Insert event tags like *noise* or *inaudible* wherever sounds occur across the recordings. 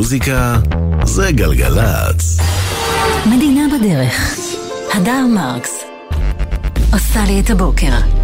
מוזיקה זה גלגלצ. מדינה בדרך. הדר מרקס עושה לי את הבוקר.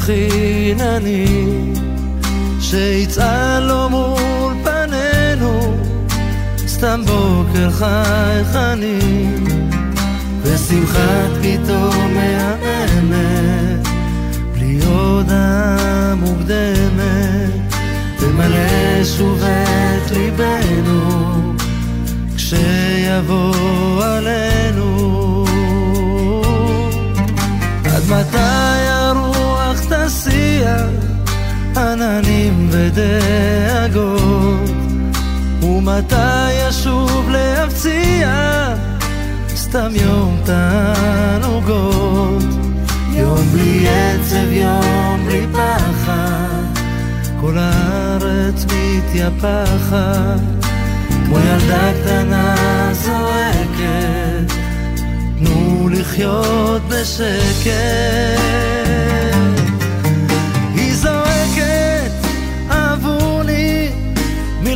חינני שיצעל לו מול פנינו. סתם בוקר חייכני ושמחת פתאום מהממת בלי הודעה מוקדמת תמלא שוב את ליבנו. כשיבוא עננים ודאגות. ומתי ישוב להפציע? סתם יום תענוגות. יום בלי עצב, יום בלי פחד. כל הארץ מתייפחת. כמו ילדה קטנה זועקת. תנו לחיות בשקט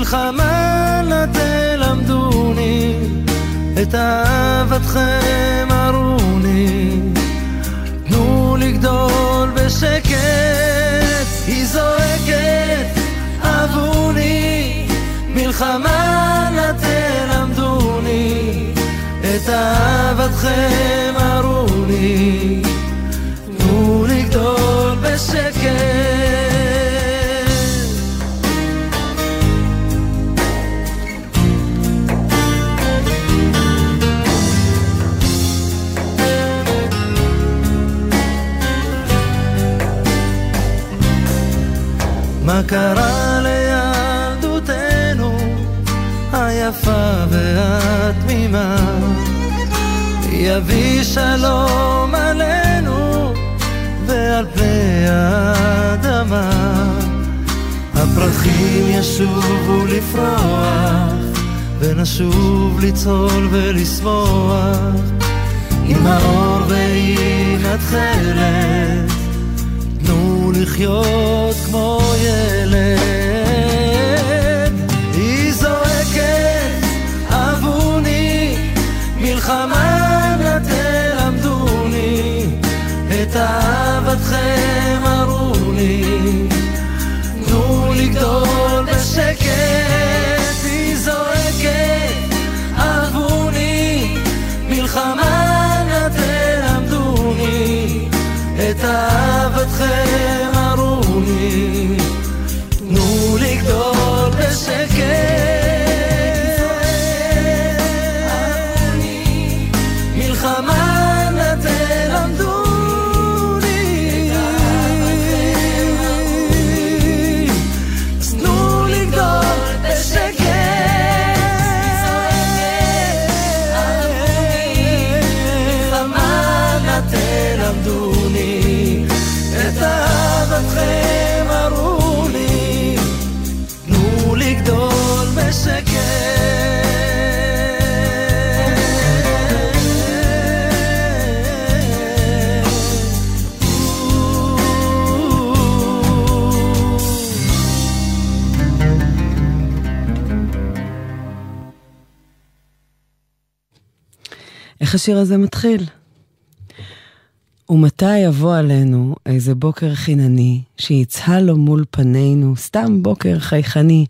מלחמה נא תלמדוני, את אהבתכם ארוני. תנו לגדול בשקט, היא זועקת, אהבוני. מלחמה נא תלמדוני, את אהבתכם ארוני. תנו לגדול בשקט. קרה לילדותנו היפה והתמימה? יביא שלום עלינו ועל פני האדמה. הפרחים ישובו לפרוח ונשוב לצהול ולשמוח עם האור ועם התכלת לחיות כמו ילד. היא זועקת, אבוני, מלחמה נא תלמדוני, את אהבתכם ארוני, תנו לגדול בשקט. איך השיר הזה מתחיל? ומתי יבוא עלינו איזה בוקר חינני, שיצהל לו מול פנינו, סתם בוקר חייכני,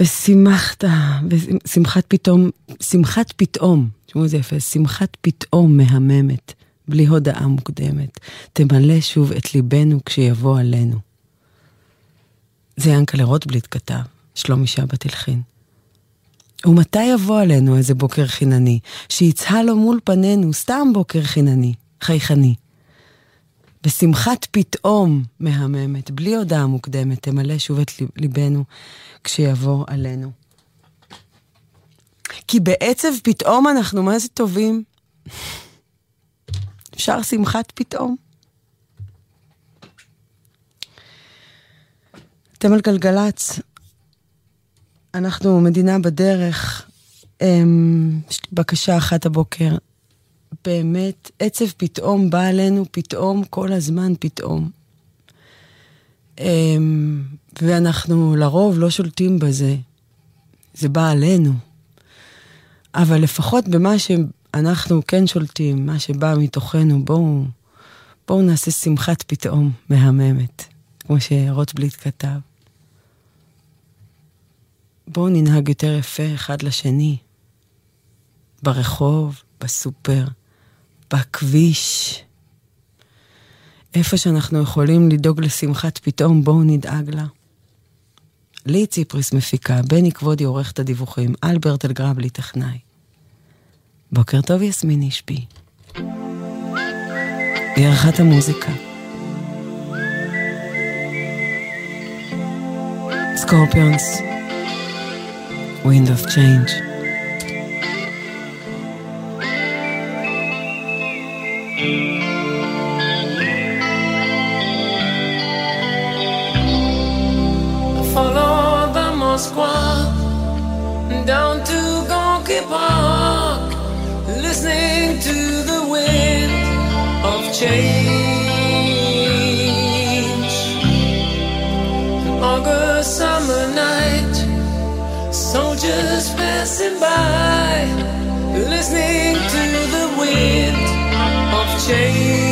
ושימחת, ושמחת פתאום, שמחת פתאום, תשמעו איזה יפה, שמחת פתאום מהממת, בלי הודעה מוקדמת, תמלא שוב את ליבנו כשיבוא עלינו. זה ינקלה רוטבליט כתב, שלומי שבת הלחין. ומתי יבוא עלינו איזה בוקר חינני, שיצהל לו מול פנינו, סתם בוקר חינני, חייכני. ושמחת פתאום מהממת, בלי הודעה מוקדמת, תמלא שוב את ליבנו כשיבוא עלינו. כי בעצב פתאום אנחנו מה זה טובים. אפשר שמחת פתאום. אתם על גלגלצ, אנחנו מדינה בדרך. אמ, יש לי בקשה אחת הבוקר. באמת, עצב פתאום בא עלינו, פתאום, כל הזמן פתאום. אמ, ואנחנו לרוב לא שולטים בזה. זה בא עלינו. אבל לפחות במה שאנחנו כן שולטים, מה שבא מתוכנו, בואו בוא נעשה שמחת פתאום מהממת, כמו שרוטבליט כתב. בואו ננהג יותר יפה אחד לשני, ברחוב, בסופר, בכביש. איפה שאנחנו יכולים לדאוג לשמחת פתאום, בואו נדאג לה. לי ציפריס מפיקה, בני כבודי עורך את הדיווחים, אלברט אלגרבלי טכנאי. בוקר טוב יסמין אישבי. היא ערכת המוזיקה. סקורפיונס, Wind of Change. Follow the Moskwa down to Park, listening to the wind of change. An August summer night, soldiers passing by, listening to the wind of change.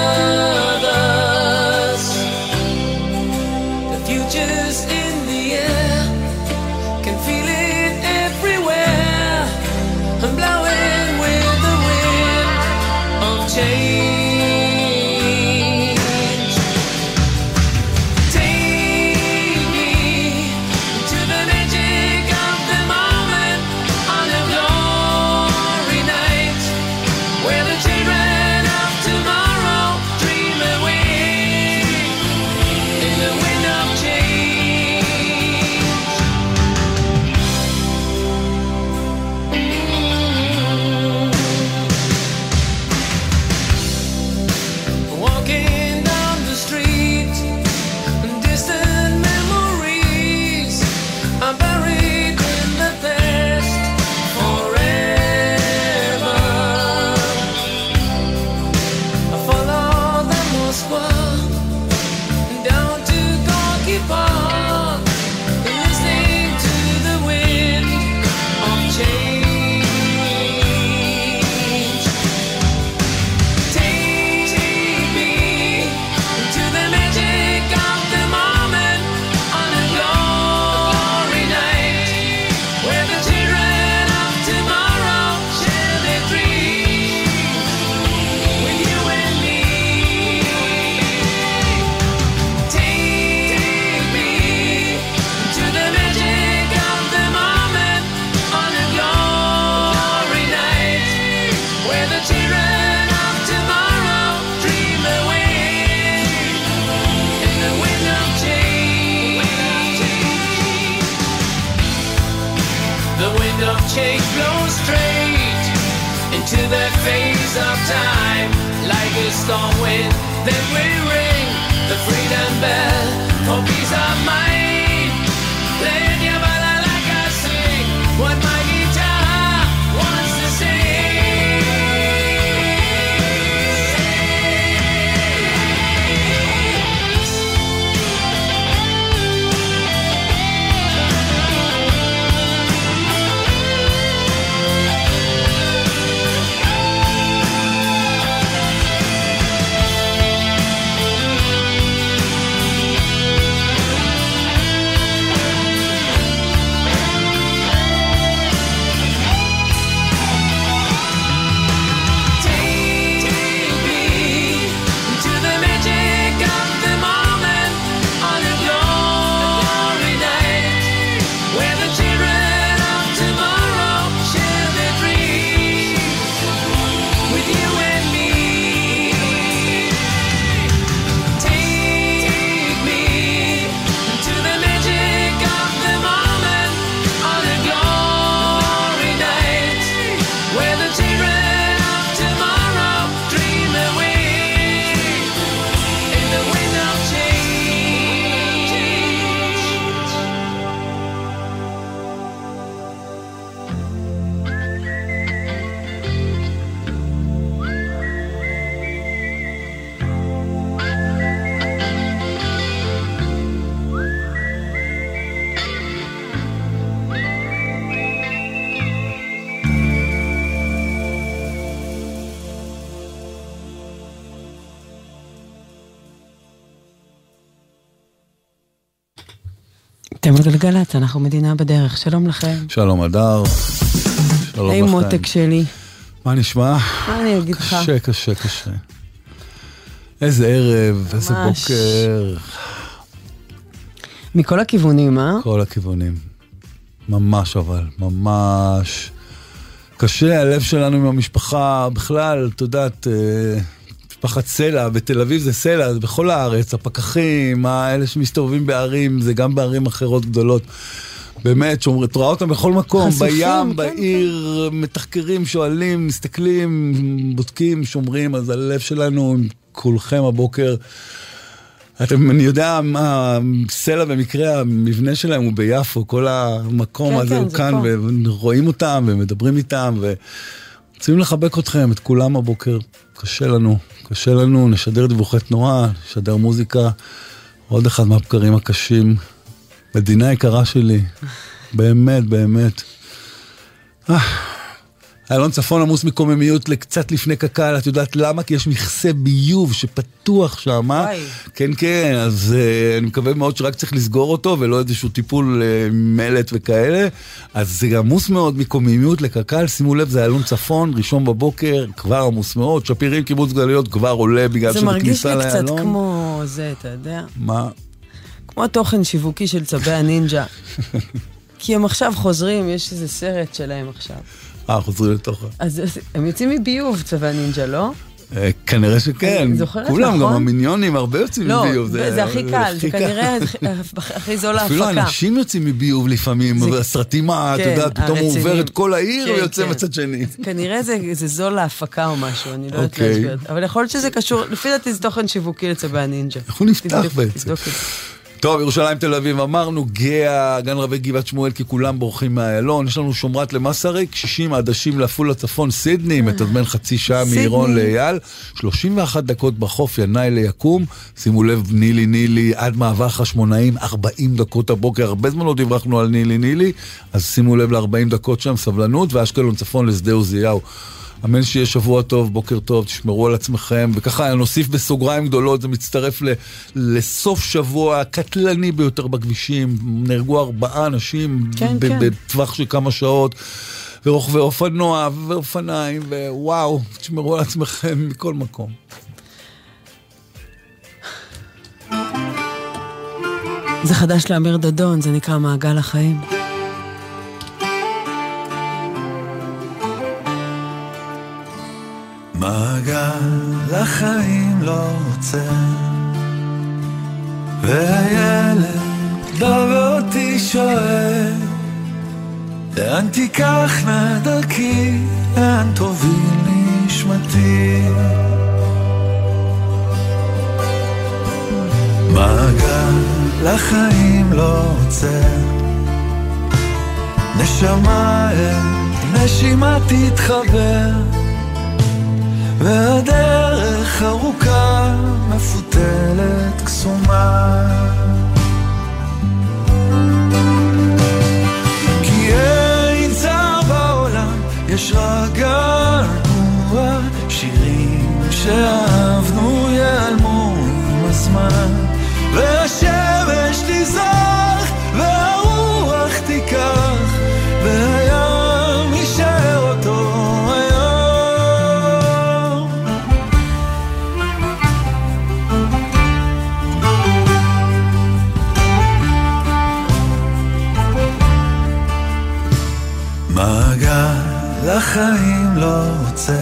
on when they will. אתם על גלגלצ, אנחנו מדינה בדרך, שלום לכם. שלום אדר. שלום היי לכם. מותק שלי. מה נשמע? מה אני אגיד לך? קשה, קשה, קשה. איזה ערב, איזה. בוקר, מכל הכיוונים, אה? כל הכיוונים. ממש אבל, ממש. קשה, הלב שלנו עם המשפחה, בכלל, את יודעת, אה, משפחת סלע, בתל אביב זה סלע, זה בכל הארץ, הפקחים, האלה שמסתובבים בערים, זה גם בערים אחרות גדולות. באמת, שומר, את רואה אותם בכל מקום, חשופים, בים, כן, בעיר, מתחקרים, שואלים, מסתכלים, בודקים, שומרים, אז הלב שלנו עם כולכם הבוקר. אתם, אני יודע מה, סלע במקרה, המבנה שלהם הוא ביפו, כל המקום כן, הזה כן, הוא כאן, פה. ורואים אותם ומדברים איתם, ורוצים לחבק אתכם, את כולם הבוקר. קשה לנו, קשה לנו, נשדר דיווחי תנועה, נשדר מוזיקה, עוד אחד מהבקרים הקשים. מדינה יקרה שלי, באמת, באמת. איילון צפון עמוס מקוממיות לקצת לפני קק"ל, את יודעת למה? כי יש מכסה ביוב שפתוח שם, אה? כן, כן, אז uh, אני מקווה מאוד שרק צריך לסגור אותו ולא איזשהו טיפול uh, מלט וכאלה. אז זה עמוס מאוד מקוממיות לקק"ל, שימו לב, זה איילון צפון, ראשון בבוקר, כבר עמוס מאוד, שפירים, קיבוץ גלויות כבר עולה בגלל זה שזה מרגיש כניסה לי קצת. כמו זה, אתה יודע? מה? כמו תוכן שיווקי של צבי הנינג'ה. *laughs* כי הם עכשיו חוזרים, יש איזה סרט שלהם עכשיו. אה, חוזרים לתוך. אז הם יוצאים מביוב, צבי הנינג'ה, לא? אה, כנראה שכן. אני זוכרת, כולם, גם נכון? המיניונים הרבה יוצאים לא, מביוב. זה זה הכי קל, זה. כנראה הכי זול *laughs* אפילו להפקה. אנשים יוצאים מביוב לפעמים, זה- והסרטים, ה- את כן, יודעת, פתאום הוא. עובר את כל העיר כן, ויוצא כן. בצד שני. כנראה זה, זה זול להפקה או משהו, אני לא יודעת אוקיי. להסביר. אבל יכול להיות שזה קשור, לפי דעתי זה תוכן שיווקי לצבי הנינג'ה. איך הוא נפתח בעצם? טוב, ירושלים, תל אביב, אמרנו, גאה, גן רבי גבעת שמואל, כי כולם בורחים מהאיילון. יש לנו שומרת למסריק, 60 עדשים לעפולה צפון, סידני, מתזמן חצי שעה. מעירון לאייל, 31 דקות בחוף, ינאי ליקום. שימו לב, נילי נילי, עד מעבר חשמונאים, 40 דקות הבוקר. הרבה זמן לא דיווחנו על נילי נילי, אז שימו לב ל-40 דקות שם, סבלנות, ואשקלון צפון לשדה עוזיהו. אמן שיהיה שבוע טוב, בוקר טוב, תשמרו על עצמכם, וככה נוסיף בסוגריים גדולות, זה מצטרף ל, לסוף שבוע קטלני ביותר בכבישים, נהרגו ארבעה אנשים כן, ב- כן. בטווח של כמה שעות, ורוכבי אופנוע ואופניים, ווואו, תשמרו על עצמכם מכל מקום. זה חדש לאמיר דדון, זה נקרא מעגל החיים. מעגל החיים לא עוצר והילד בא ואותי שואל לאן תיקחנה דרכי, לאן תוביל נשמתי? מעגל החיים לא עוצר נשמה אל נשימה תתחבר והדרך ארוכה, מפותלת, קסומה. כי אין צער בעולם, יש רק געגוע, שירים שאהבנו ייעלמו עם הזמן. והשמש תזרח, והרוח החיים לא עוצר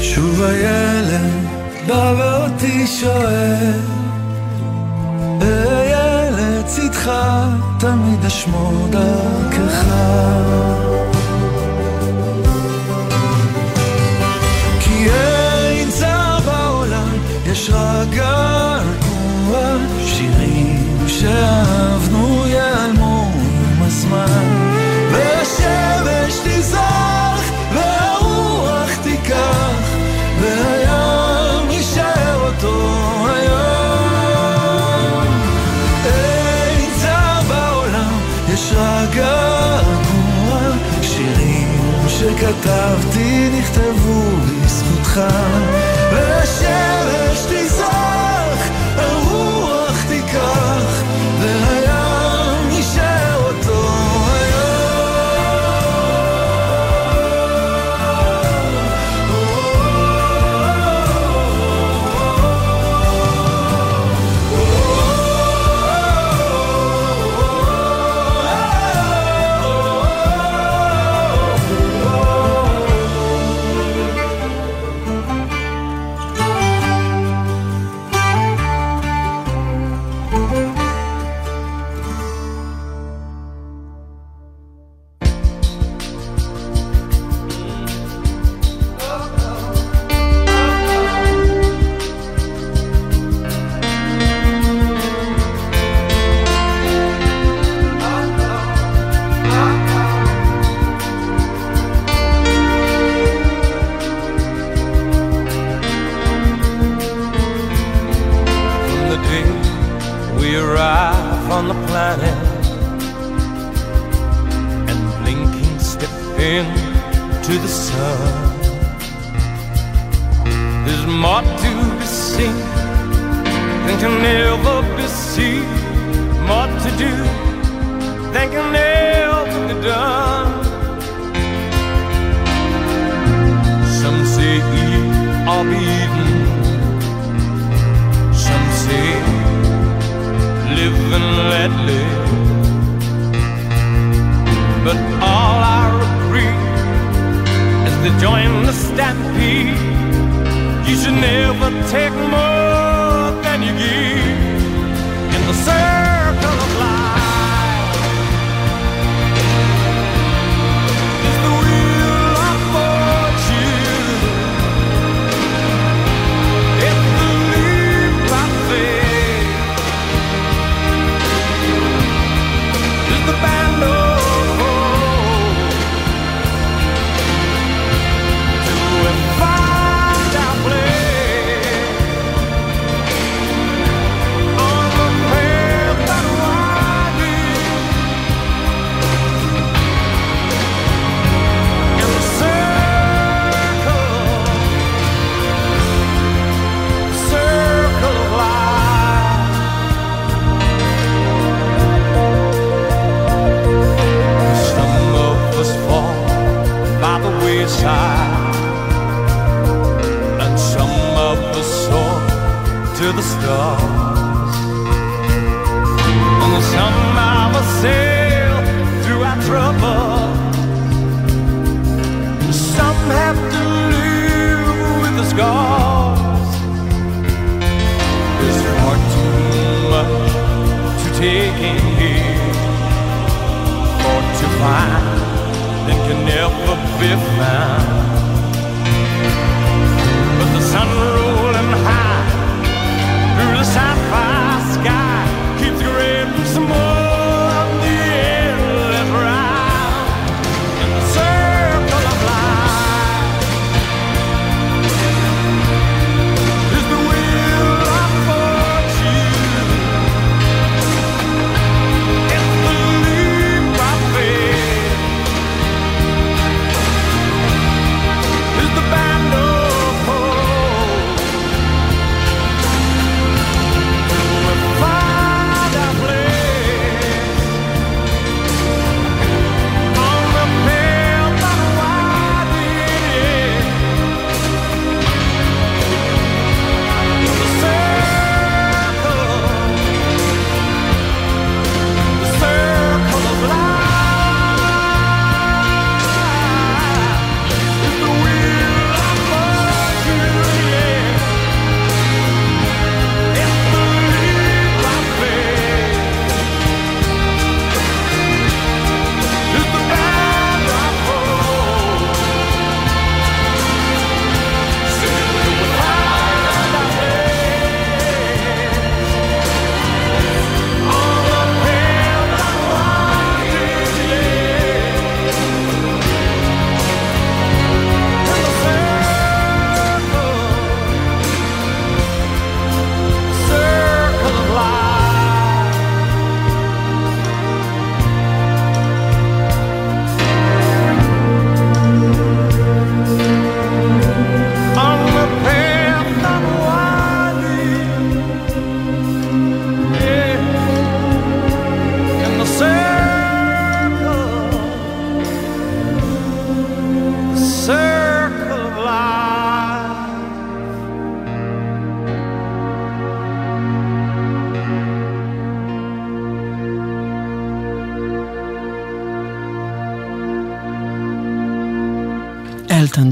שוב הילד בא ואותי שואל וילד צדך תמיד אשמור דרכך. כי אין צער בעולם, יש רק געגוע, שירים שאהבנו ייעלמו עם הזמן. תזרח, והרוח תיקח, והים יישאר אותו היום. אין צער בעולם, יש רק געגוע, שירים שכתבתי נכתבו לזכותך.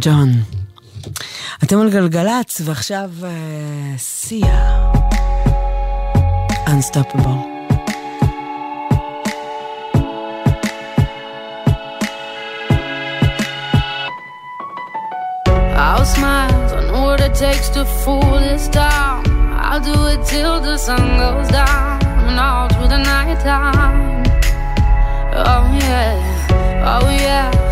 ג'ון. אתם על גלגלצ, ועכשיו סיה. Uh, Unstoppable. I'll smile I know what it takes to fool this town. I'll do it till the sun goes down and all through the night time. Oh yeah, oh yeah.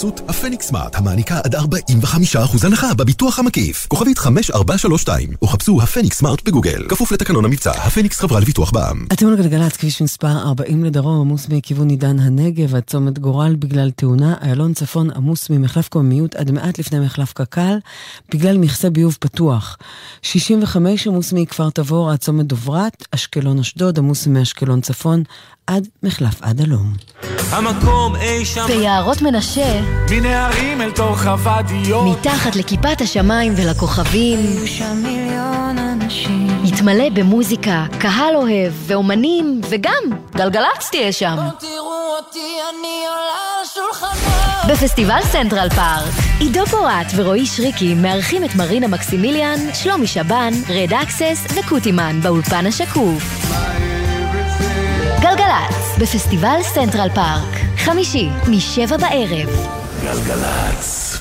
בחסות הפניקס סמארט, המעניקה עד 45% הנחה בביטוח המקיף. כוכבית 5432, או חפשו הפניקס סמארט בגוגל. כפוף לתקנון המבצע, הפניקס חברה לביטוח בע"מ. אתם על גלגלצ, כביש מספר 40 לדרום, עמוס מכיוון עידן הנגב עד צומת גורל בגלל תאונה, איילון צפון עמוס ממחלף קוממיות עד מעט לפני מחלף קק"ל, בגלל מכסה ביוב פתוח. 65 עמוס מכפר תבור עד צומת דוברת, אשקלון אשדוד עמוס מאשקלון צפון עד מחלף עד הלום. המקום אי שם ביערות מנשה, מנהרים אל תוך הוואדיות מתחת לכיפת השמיים ולכוכבים, יתמלא במוזיקה, קהל אוהב ואומנים, וגם גלגלצ תהיה שם. תראו אותי, אני עולה על שולחנות. בפסטיבל סנטרל פארק. עידו פורט ורועי שריקי מארחים את מרינה מקסימיליאן, שלומי שבן, רד אקסס וקוטימן באולפן השקוף. גלגלצ, בפסטיבל סנטרל פארק. חמישי, משבע בערב. גלגלצ.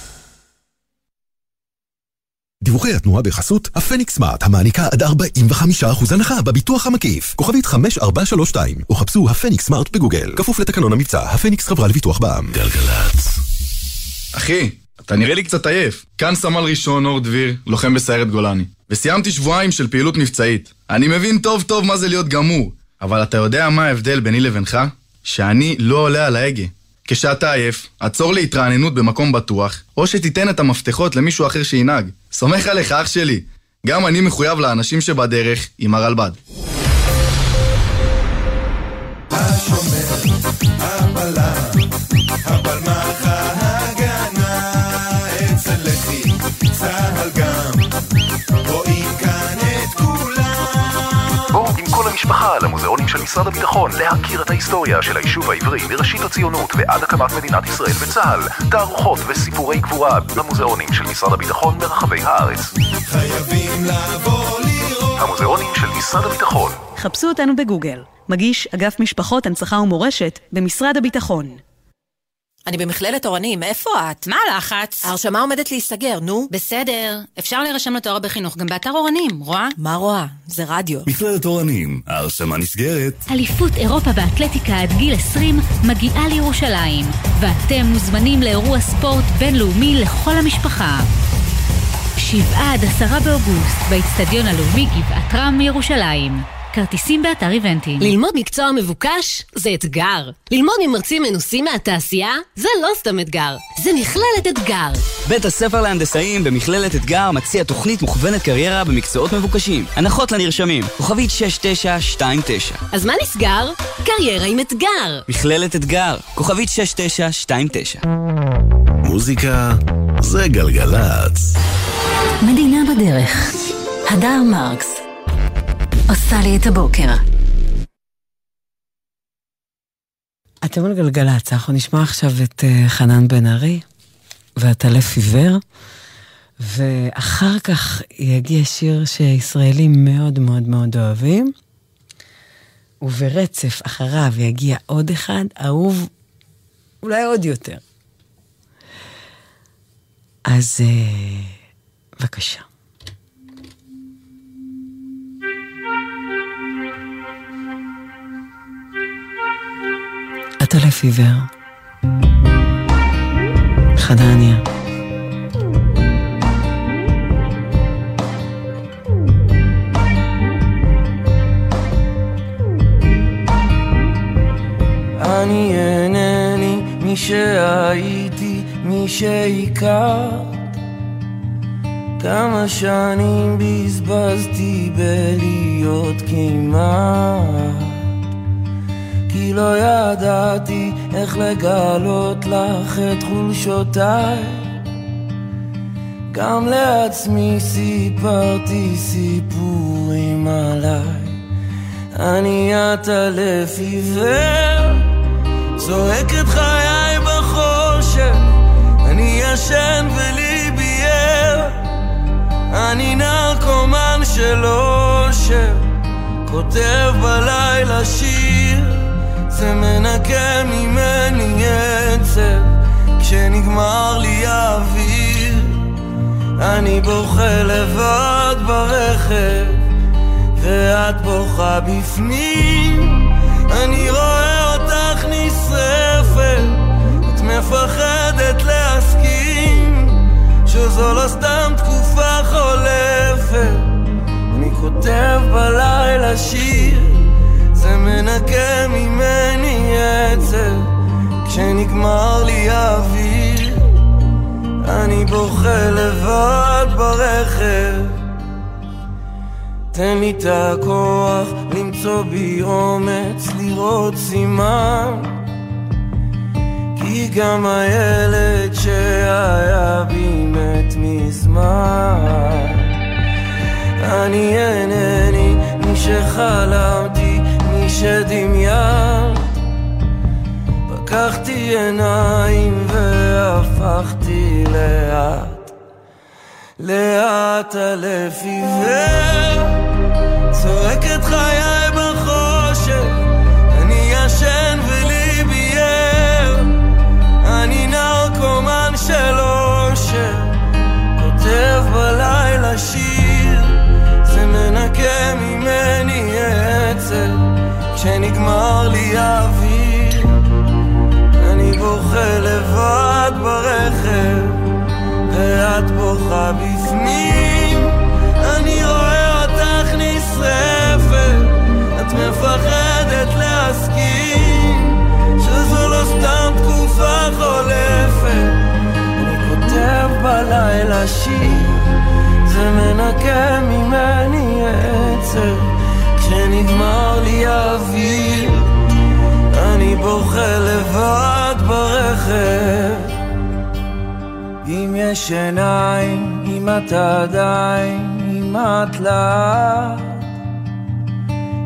דיווחי התנועה בחסות הפניקס סמארט, המעניקה עד 45% הנחה בביטוח המקיף. כוכבית 5432, או חפשו הפניקס סמארט בגוגל. כפוף לתקנון המבצע, הפניקס חברה לביטוח בע"מ. גלגלצ. אחי, אתה נראה לי קצת עייף. כאן סמל ראשון אור דביר, לוחם בסיירת גולני. וסיימתי שבועיים של פעילות מבצעית. אני מבין טוב טוב מה זה להיות גמור, אבל אתה יודע מה ההבדל ביני לבינך? שאני לא עולה על ההגה. כשאתה עייף, עצור להתרעננות במקום בטוח, או שתיתן את המפתחות למישהו אחר שינהג. סומך עליך, אח שלי. גם אני מחויב לאנשים שבדרך עם הרלב"ד. בואו המשפחה למוזיאונים של משרד הביטחון להכיר את ההיסטוריה של היישוב העברי מראשית הציונות ועד הקמת מדינת ישראל וצה"ל. תערוכות וסיפורי גבורה במוזיאונים של משרד הביטחון ברחבי הארץ. חייבים לבוא לראות המוזיאונים של משרד הביטחון חפשו אותנו בגוגל. מגיש אגף משפחות, הנצחה ומורשת במשרד הביטחון. אני במכללת אורנים, איפה את? מה הלחץ? ההרשמה עומדת להיסגר, נו. בסדר, אפשר להירשם לתואר בחינוך גם באתר אורנים, רואה? מה רואה? זה רדיו. מכללת אורנים, ההרשמה נסגרת. אליפות אירופה באתלטיקה עד גיל 20 מגיעה לירושלים, ואתם מוזמנים לאירוע ספורט בינלאומי לכל המשפחה. שבעה עד עשרה באוגוסט, באיצטדיון הלאומי גבעת רם ירושלים. כרטיסים באתר איבנטים. ללמוד מקצוע מבוקש זה אתגר. ללמוד ממרצים מנוסים מהתעשייה זה לא סתם אתגר, זה מכללת אתגר. בית הספר להנדסאים במכללת אתגר מציע תוכנית מוכוונת קריירה במקצועות מבוקשים. הנחות לנרשמים, כוכבית 6929. אז מה נסגר? קריירה עם אתגר. מכללת אתגר, כוכבית 6929. מוזיקה זה גלגלצ. מדינה בדרך. הדר מרקס. עושה לי את הבוקר. אתם על גלגלצ, אנחנו נשמע עכשיו את אה, חנן בן ארי והטלף עיוור, ואחר כך יגיע שיר שישראלים מאוד מאוד מאוד אוהבים, וברצף אחריו יגיע עוד אחד, אהוב אולי עוד יותר. אז אה, בבקשה. הטלף עיוור. חנניה. אני אינני מי שהייתי, מי שהכרת. כמה שנים בזבזתי בלהיות כמעט. כי לא ידעתי איך לגלות לך את חולשותיי. גם לעצמי סיפרתי סיפורים עליי. אני עטלף עיוור, צועק את חיי בחושך, אני ישן וליבי ער, אני נרקומן של אושר, כותב בלילה שיר, זה מנקה ממני עצב, כשנגמר לי האוויר, אני בוכה לבד ברכב. ואת בוכה בפנים אני רואה אותך נשרפת את מפחדת ל... שזו לא סתם תקופה חולפת. אני כותב בלילה שיר, זה מנקה ממני עצב, כשנגמר לי האוויר, אני בוכה לבד ברכב. תן לי את הכוח למצוא בי אומץ לראות סימן. כי גם הילד שהיה בי מת מזמן. אני אינני מי שחלמתי, מי שדמיין פקחתי עיניים והפכתי לאט לאט הלב עיוור צועק את חיי בחושך, אני ישן וליבי ער, אני נרקומן של אושר, כותב בלילה שיר, זה מנקה עצב, כשנגמר לי האוויר, אני בוכה לבד ברכב, ואת בוכה בפנים, אני רואה אותך נשרפת, את מפחדת להסכים, שזו לא סתם תקופה חולפת. אני כותב בלילה שיר, זה מנקה ממני עצב, כשנגמר לי האוויר, אני בוכה לבד ברכב. אם יש עיניים, אם את עדיין, אם את לאט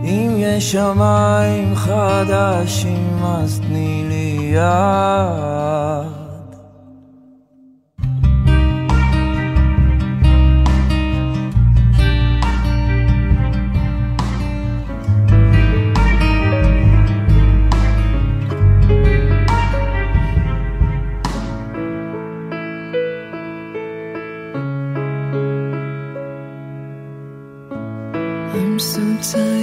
אם יש שמיים חדשים אז תני לי יד sometimes.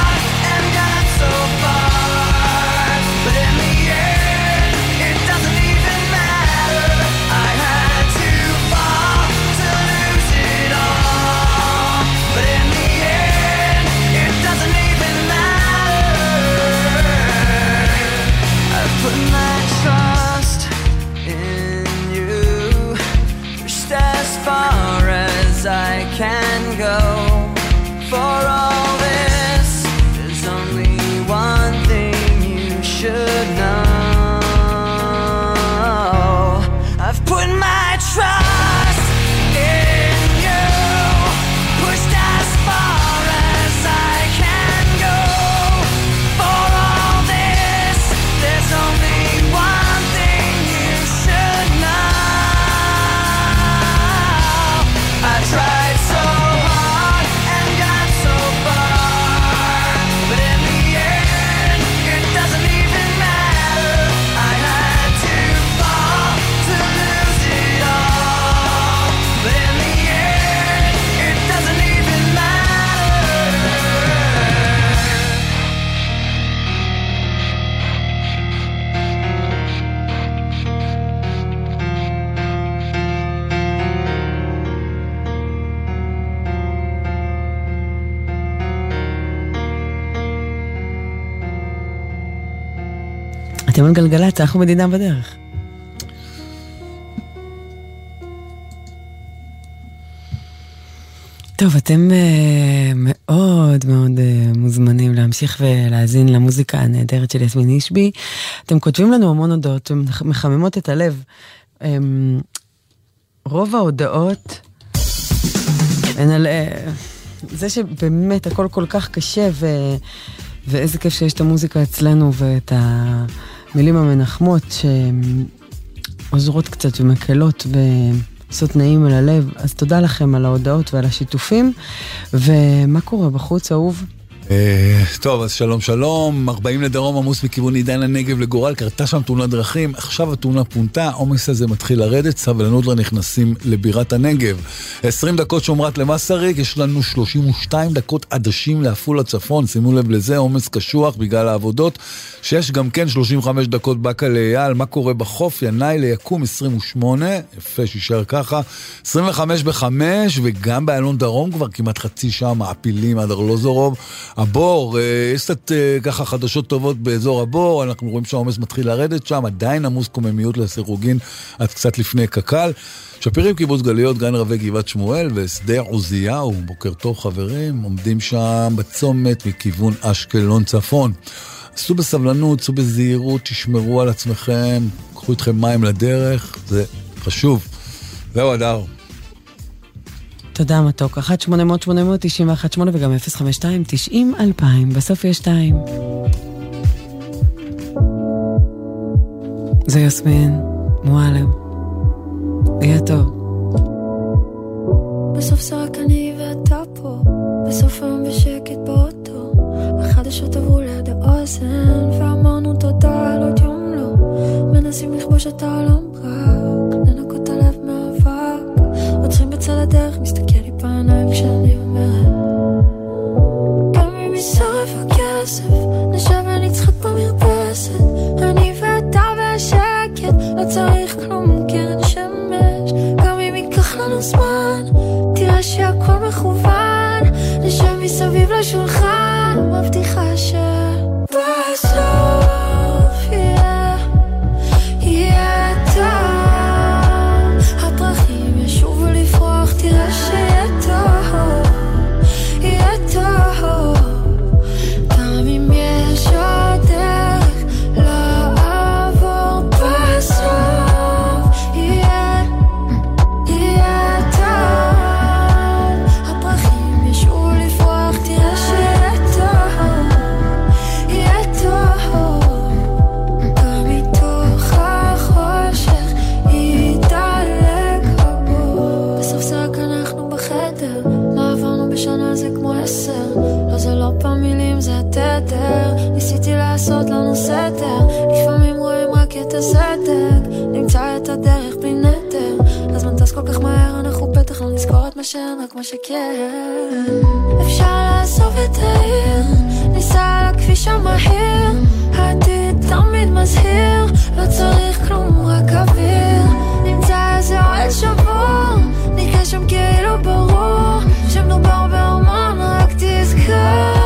אתם על גלגלצ, אנחנו מדינה בדרך. טוב, אתם uh, מאוד מאוד uh, מוזמנים להמשיך ולהאזין למוזיקה הנהדרת של יסמין אישבי. אתם כותבים לנו המון הודעות, אתם מחממות את הלב. Um, רוב ההודעות הן על uh, זה שבאמת הכל כל כך קשה, ו, ואיזה כיף שיש את המוזיקה אצלנו ואת המילים המנחמות שעוזרות קצת ומקלות. ו... לעשות נעים על הלב, אז תודה לכם על ההודעות ועל השיתופים. ומה קורה בחוץ, אהוב? טוב, אז שלום שלום, 40 לדרום עמוס מכיוון עידן הנגב לגורל, קרתה שם תאונת דרכים, עכשיו התאונה פונתה, העומס הזה מתחיל לרדת, סבלנות לנכנסים לבירת הנגב. 20 דקות שומרת למסריק, יש לנו 32 דקות עדשים לעפולה צפון, שימו לב לזה, עומס קשוח בגלל העבודות, שיש גם כן 35 דקות באקה לאייל, מה קורה בחוף, ינאי ליקום 28, יפה שישאר ככה, 25 ב-5, וגם באלון דרום כבר כמעט חצי שעה מעפילים עד ארלוזורוב. הבור, יש קצת ככה חדשות טובות באזור הבור, אנחנו רואים שהעומס מתחיל לרדת שם, עדיין עמוס קוממיות לסירוגין עד קצת לפני קק"ל. שפירים, קיבוץ גלויות, גן רבי גבעת שמואל ושדה עוזיהו, בוקר טוב חברים, עומדים שם בצומת מכיוון אשקלון צפון. עשו בסבלנות, עשו בזהירות, תשמרו על עצמכם, קחו איתכם מים לדרך, זה חשוב. זהו, אדר. תודה מתוק, 1-800-891-8 וגם 052-90-2000, בסוף יש 2. זה יסמין מועלם. יהיה טוב. בסוף זה רק אני ואתה פה, בסוף היום בשקט באוטו, החדשות עברו ליד האוזן, ואמרנו תודה על עוד יום לא, מנסים לכבוש את העולם רק, עוצרים בצד הדרך, מסתכל לי בעיניים כשאני אומרת, גם אם יישרף הכסף, נשב ונצחק במרפסת, אני ואתה והשקט, לא צריך כלום, קרן שמש, גם אם ייקח לנו זמן, תראה שהכל מכוון, נשב מסביב לשולחן, מבטיחה שבסוף מה רק מה שכן. אפשר לעזוב את העיר, ניסע על הכביש המהיר, העתיד תמיד מזהיר, לא צריך כלום, רק אוויר. נמצא איזה אוהל שבור, נקרא שם כאילו ברור, שמדובר בהומון, רק תזכור,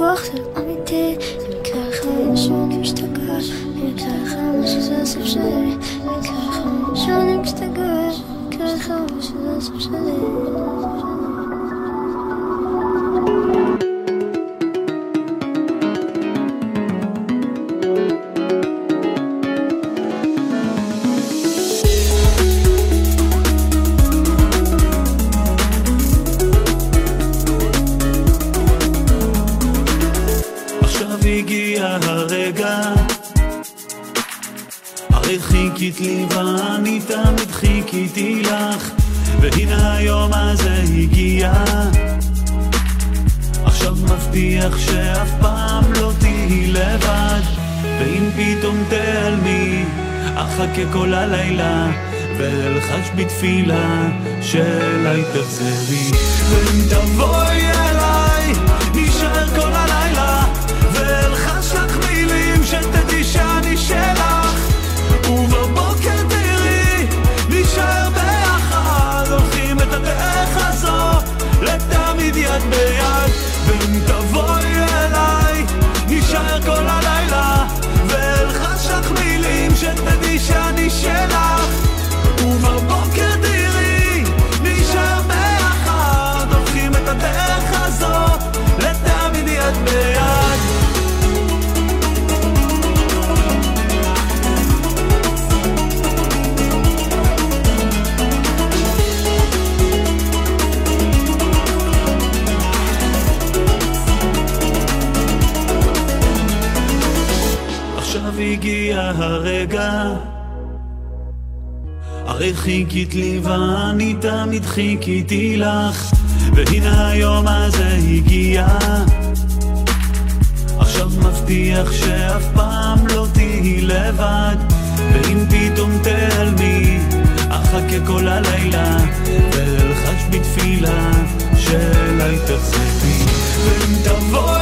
משהו חיכיתי לך והנה היום הזה הגיע. עכשיו מבטיח שאף פעם לא תהיי לבד ואם פתאום תעלמי אחכה כל הלילה ואלחש בתפילה שאליי תחזרי ואם תבואי אליי לתמיד יד הגיע הרגע. הרי חיכית לי ואני תמיד חיכיתי לך, והנה היום הזה הגיע. עכשיו מבטיח שאף פעם לא תהיי לבד, ואם פתאום תעלמי, אחכה כל הלילה, ואלחש בתפילה שאלי תחזקי. ואם תבוא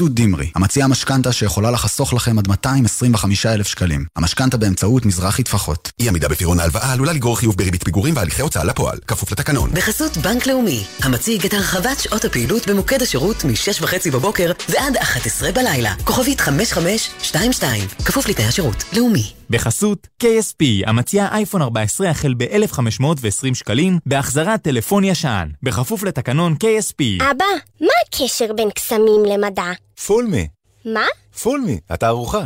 חפשו דימרי, המציעה משכנתה שיכולה לחסוך לכם עד 225,000 שקלים. המשכנתה באמצעות מזרחי טפחות. אי עמידה בפירעון ההלוואה עלולה לגרור חיוב בריבית פיגורים והליכי הוצאה לפועל, כפוף לתקנון. בחסות בנק לאומי, המציג את הרחבת שעות הפעילות במוקד השירות מ-6.30 בבוקר ועד 11 בלילה, כוכבית 5522, כפוף לתנאי השירות, לאומי. בחסות KSP, המציע אייפון 14 החל ב-1,520 שקלים, בהחזרת טלפון ישן, בכפוף לתקנון KSP. אבא, מה הקשר בין קסמים למדע? פולמי. מה? פולמי, התערוכה.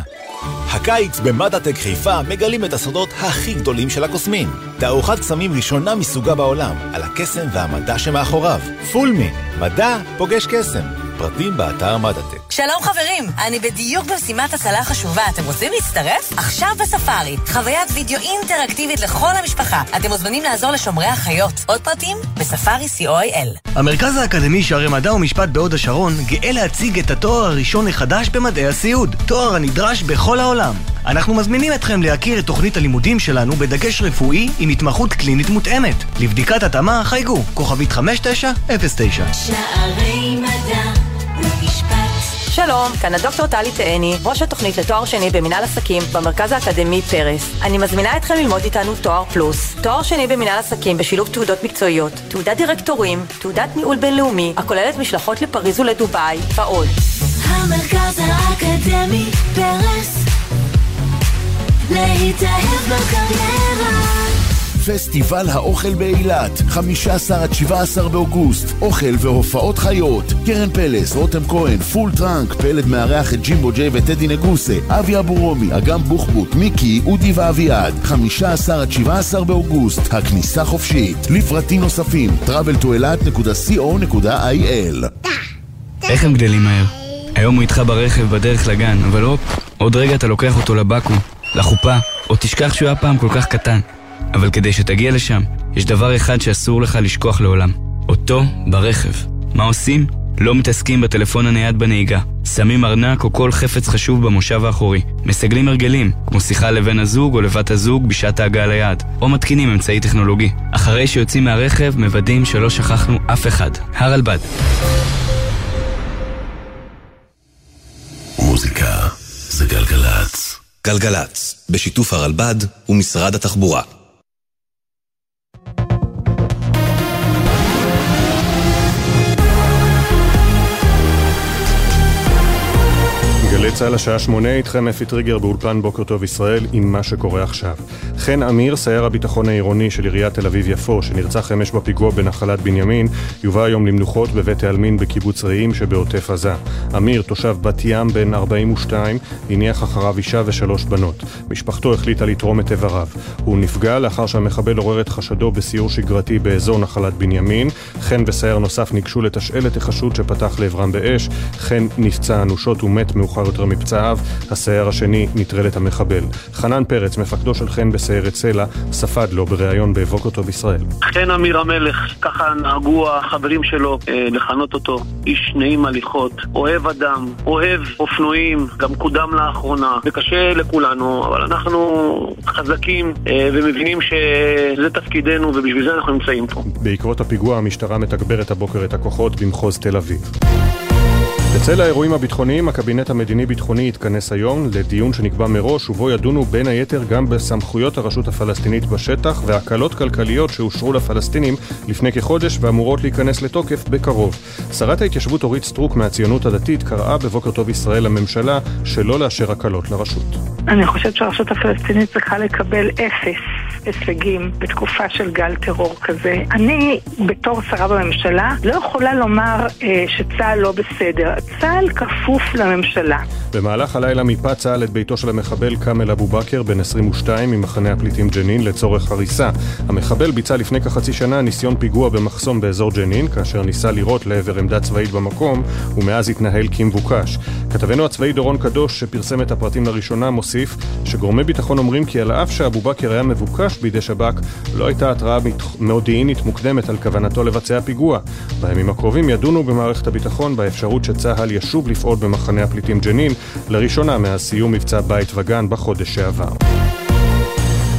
הקיץ במדעטק חיפה מגלים את הסודות הכי גדולים של הקוסמים. תערוכת קסמים ראשונה מסוגה בעולם, על הקסם והמדע שמאחוריו. פולמי, מדע פוגש קסם. פרטים באתר מדעטק. שלום חברים, אני בדיוק במשימת הצלה חשובה. אתם רוצים להצטרף? עכשיו בספארי. חוויית וידאו אינטראקטיבית לכל המשפחה. אתם מוזמנים לעזור לשומרי החיות. עוד פרטים? בספארי co.il. המרכז האקדמי שערי מדע ומשפט בהוד השרון גאה להציג את התואר הראשון החדש במדעי הסיעוד. תואר הנדרש בכל העולם. אנחנו מזמינים אתכם להכיר את תוכנית הלימודים שלנו בדגש רפואי עם התמחות קלינית מותאמת. לבדיקת התאמה חייגו, כוכבית 5909. שערי מדע שלום, כאן הדוקטור טלי תאני, ראש התוכנית לתואר שני במנהל עסקים במרכז האקדמי פרס. אני מזמינה אתכם ללמוד איתנו תואר פלוס. תואר שני במנהל עסקים בשילוב תעודות מקצועיות, תעודת דירקטורים, תעודת ניהול בינלאומי, הכוללת משלחות לפריז ולדובאי, ועוד. המרכז האקדמי פרס להתאהב בקריירה פסטיבל האוכל באילת, 15 עד 17 באוגוסט, אוכל והופעות חיות. קרן פלס, רותם כהן, פול טראנק, פלד מארח את ג'ימבו ג'יי וטדי נגוסה, אבי אבורומי, אגם בוחבוט, מיקי, אודי ואביעד. 15 עד 17 באוגוסט, הכניסה חופשית. לפרטים נוספים, traveltoeilat.co.il איך הם גדלים מהר? היום הוא איתך ברכב בדרך לגן, אבל הופ, עוד רגע אתה לוקח אותו לבקו"ם, לחופה, או תשכח שהוא היה פעם כל כך קטן. אבל כדי שתגיע לשם, יש דבר אחד שאסור לך לשכוח לעולם. אותו ברכב. מה עושים? לא מתעסקים בטלפון הנייד בנהיגה. שמים ארנק או כל חפץ חשוב במושב האחורי. מסגלים הרגלים, כמו שיחה לבן הזוג או לבת הזוג בשעת ההגעה ליעד. או מתקינים אמצעי טכנולוגי. אחרי שיוצאים מהרכב, מוודאים שלא שכחנו אף אחד. הרלב"ד. מוזיקה זה גלגלצ. גלגלצ, בשיתוף הרלב"ד ומשרד התחבורה. צה"ל השעה שמונה, איתכם אפי טריגר באולפן בוקר טוב ישראל עם מה שקורה עכשיו. חן אמיר, סייר הביטחון העירוני של עיריית תל אביב-יפו, שנרצח אמש בפיגוע בנחלת בנימין, יובא היום למנוחות בבית העלמין בקיבוץ רעים שבעוטף עזה. אמיר, תושב בת ים בן 42, הניח אחריו אישה ושלוש בנות. משפחתו החליטה לתרום את איבריו. הוא נפגע לאחר שהמחבל עורר את חשדו בסיור שגרתי באזור נחלת בנימין. חן וסייר נוסף ניגשו לתשאל את החשוד שפתח לעברם באש. חן נפצע אנושות ומת מאוחר יותר מפצעיו, הסייר השני נטרל את המחבל. חנן פרץ, מפקדו של חן בסיירת סלע, ספד לו בריאיון בבוקר טוב ישראל. חן אמיר המלך, ככה נהגו החברים שלו אה, לכנות אותו, איש נעים הליכות, אוהב אדם, אוהב אופנועים, גם קודם לאחרונה, וקשה לכולנו, אבל אנחנו חזקים אה, ומבינים שזה תפקידנו ובשביל זה אנחנו נמצאים פה. בעקבות הפיגוע המשטרה מתגברת הבוקר את הכוחות במחוז תל אביב. בצל האירועים הביטחוניים, הקבינט המדיני-ביטחוני יתכנס היום לדיון שנקבע מראש, ובו ידונו בין היתר גם בסמכויות הרשות הפלסטינית בשטח והקלות כלכליות שאושרו לפלסטינים לפני כחודש ואמורות להיכנס לתוקף בקרוב. שרת ההתיישבות אורית סטרוק מהציונות הדתית קראה בבוקר טוב ישראל לממשלה שלא לאשר הקלות לרשות. אני חושבת שהרשות הפלסטינית צריכה לקבל אפס הישגים בתקופה של גל טרור כזה. אני, בתור שרה בממשלה, לא יכולה לומר אה, שצה"ל לא בסדר. צה"ל כפוף לממשלה. במהלך הלילה מיפה צה"ל את ביתו של המחבל כאמל אבו בכר, בן 22, ממחנה הפליטים ג'נין, לצורך הריסה. המחבל ביצע לפני כחצי שנה ניסיון פיגוע במחסום באזור ג'נין, כאשר ניסה לירות לעבר עמדה צבאית במקום, ומאז התנהל כמבוקש. כתבנו הצבאי דורון קדוש, שפרסם את הפרטים לראשונה, מוסיף שגורמי ביטחון אומרים כי על אף שאבו בכר היה מבוקש בידי שב"כ, לא הייתה התראה מודיעינית מוקדמת על כוונתו לבצע פיגוע. בימים הקרובים ידונו במערכת הביטחון באפשרות שצה"ל ישוב לפעול במחנה הפליטים ג'נין, לראשונה מאז סיום מבצע בית וגן בחודש שעבר.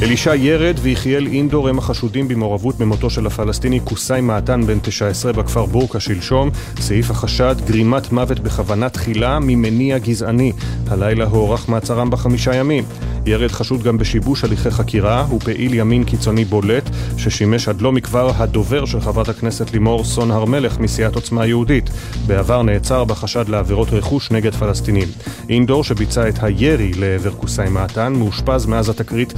אלישע ירד ויחיאל אינדור הם החשודים במעורבות במותו של הפלסטיני קוסאי מעתן בן 19 בכפר בורקה שלשום. סעיף החשד, גרימת מוות בכוונה תחילה ממניע גזעני. הלילה הוארך מעצרם בחמישה ימים. ירד חשוד גם בשיבוש הליכי חקירה, הוא פעיל ימין קיצוני בולט, ששימש עד לא מכבר הדובר של חברת הכנסת לימור סון הר מלך מסיעת עוצמה יהודית. בעבר נעצר בחשד לעבירות רכוש נגד פלסטינים. אינדור, שביצע את הירי לעבר קוסאי מעתן, מאושפז מאז התקרית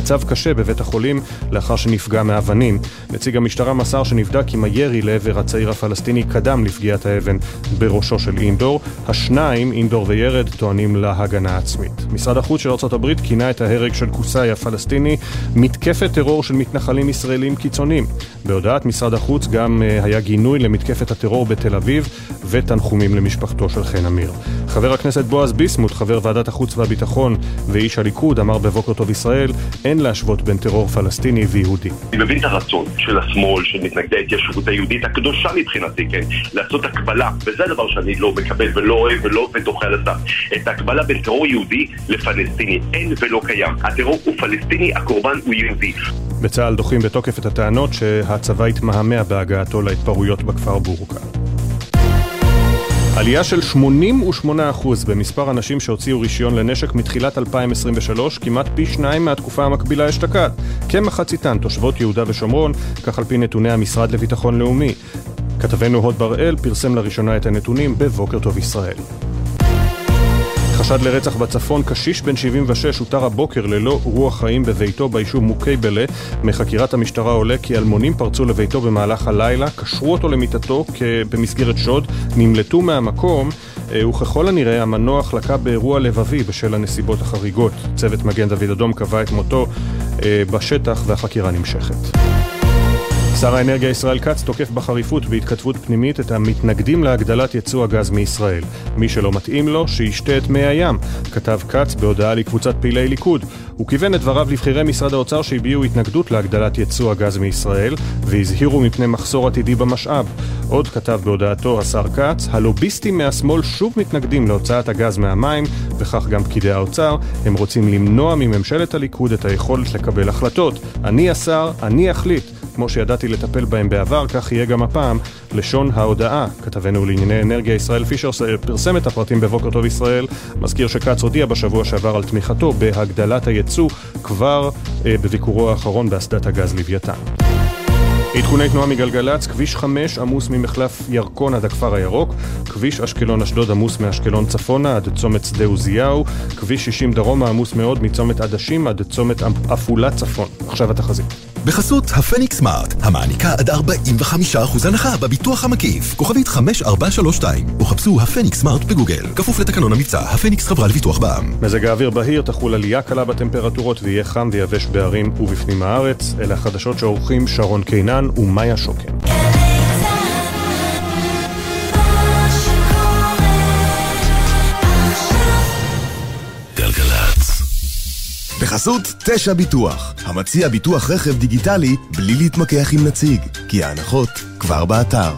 במצב קשה בבית החולים, לאחר שנפגע מאבנים. נציג המשטרה מסר שנבדק אם הירי לעבר הצעיר הפלסטיני קדם לפגיעת האבן בראשו של אינדור. השניים, אינדור וירד, טוענים להגנה עצמית. משרד החוץ של ארה"ב כינה את ההרג של קוסאי הפלסטיני מתקפת טרור של מתנחלים ישראלים קיצוניים. בהודעת משרד החוץ גם אה, היה גינוי למתקפת הטרור בתל אביב ותנחומים למשפחתו של חן אמיר. חבר הכנסת בועז ביסמוט, חבר ועדת החוץ והביטחון ואיש הליכוד, אמר בבוקר טוב ישראל, אין להשוות בין טרור פלסטיני ויהודי. אני מבין את הרצון של השמאל, של מתנגדי ההתיישבות היהודית הקדושה מבחינתי, כן, לעשות הקבלה, וזה הדבר שאני לא מקבל ולא אוהב ולא ודוחה על הסף. את ההקבלה בין טרור יהודי לפלסטיני, אין ולא קיים. הטרור הוא פלסטיני, הקורבן הוא יהודי. בצה"ל דוחים בתוקף את הטענות שהצבא התמהמה בהגעתו להתפרעויות בכפר בורקה. עלייה של 88% במספר הנשים שהוציאו רישיון לנשק מתחילת 2023, כמעט פי שניים מהתקופה המקבילה אשתקד. כמחציתן תושבות יהודה ושומרון, כך על פי נתוני המשרד לביטחון לאומי. כתבנו הוד בראל פרסם לראשונה את הנתונים בבוקר טוב ישראל. חשד לרצח בצפון, קשיש בן 76 הותר הבוקר ללא רוח חיים בביתו ביישוב מוקייבלה. מחקירת המשטרה עולה כי אלמונים פרצו לביתו במהלך הלילה, קשרו אותו למיטתו במסגרת שוד, נמלטו מהמקום, אה, וככל הנראה המנוח לקה באירוע לבבי בשל הנסיבות החריגות. צוות מגן דוד אדום קבע את מותו אה, בשטח והחקירה נמשכת. שר האנרגיה ישראל כץ תוקף בחריפות בהתכתבות פנימית את המתנגדים להגדלת ייצוא הגז מישראל. מי שלא מתאים לו, שישתה את מי הים, כתב כץ בהודעה לקבוצת פעילי ליכוד. הוא כיוון את דבריו לבכירי משרד האוצר שהביעו התנגדות להגדלת ייצוא הגז מישראל, והזהירו מפני מחסור עתידי במשאב. עוד כתב בהודעתו השר כץ, הלוביסטים מהשמאל שוב מתנגדים להוצאת הגז מהמים, וכך גם פקידי האוצר, הם רוצים למנוע מממשלת הליכוד את היכולת לקבל החלטות. אני השר, אני אחליט. כמו שידעתי לטפל בהם בעבר, כך יהיה גם הפעם. לשון ההודעה, כתבנו לענייני אנרגיה ישראל פישר פרסם את הפרטים בבוקר טוב ישראל, מזכיר שכץ הודיע בשבוע שעבר על תמיכתו בהגדלת הייצוא כבר אה, בביקורו האחרון באסדת הגז לוויתן. עדכוני תנועה מגלגלצ, כביש 5 עמוס ממחלף ירקון עד הכפר הירוק, כביש אשקלון-אשדוד עמוס מאשקלון צפונה עד צומת שדה עוזיהו, כביש 60 דרומה עמוס מאוד מצומת עדשים עד צומת עפולה צפון. עכשיו התחזית. בחסות הפניקס סמארט, המעניקה עד 45% הנחה בביטוח המקיף. כוכבית 5432, או חפשו הפניקס סמארט בגוגל. כפוף לתקנון המבצע, הפניקס חברה לביטוח בע"מ. מזג האוויר בהיר, תחול עלייה קלה בטמפרטורות ויהיה חם ויבש בערים ובפנים הארץ. אלה החדשות שעורכים שרון קינן ומאיה שוקן. בחסות תשע ביטוח, המציע ביטוח רכב דיגיטלי בלי להתמקח עם נציג, כי ההנחות כבר באתר.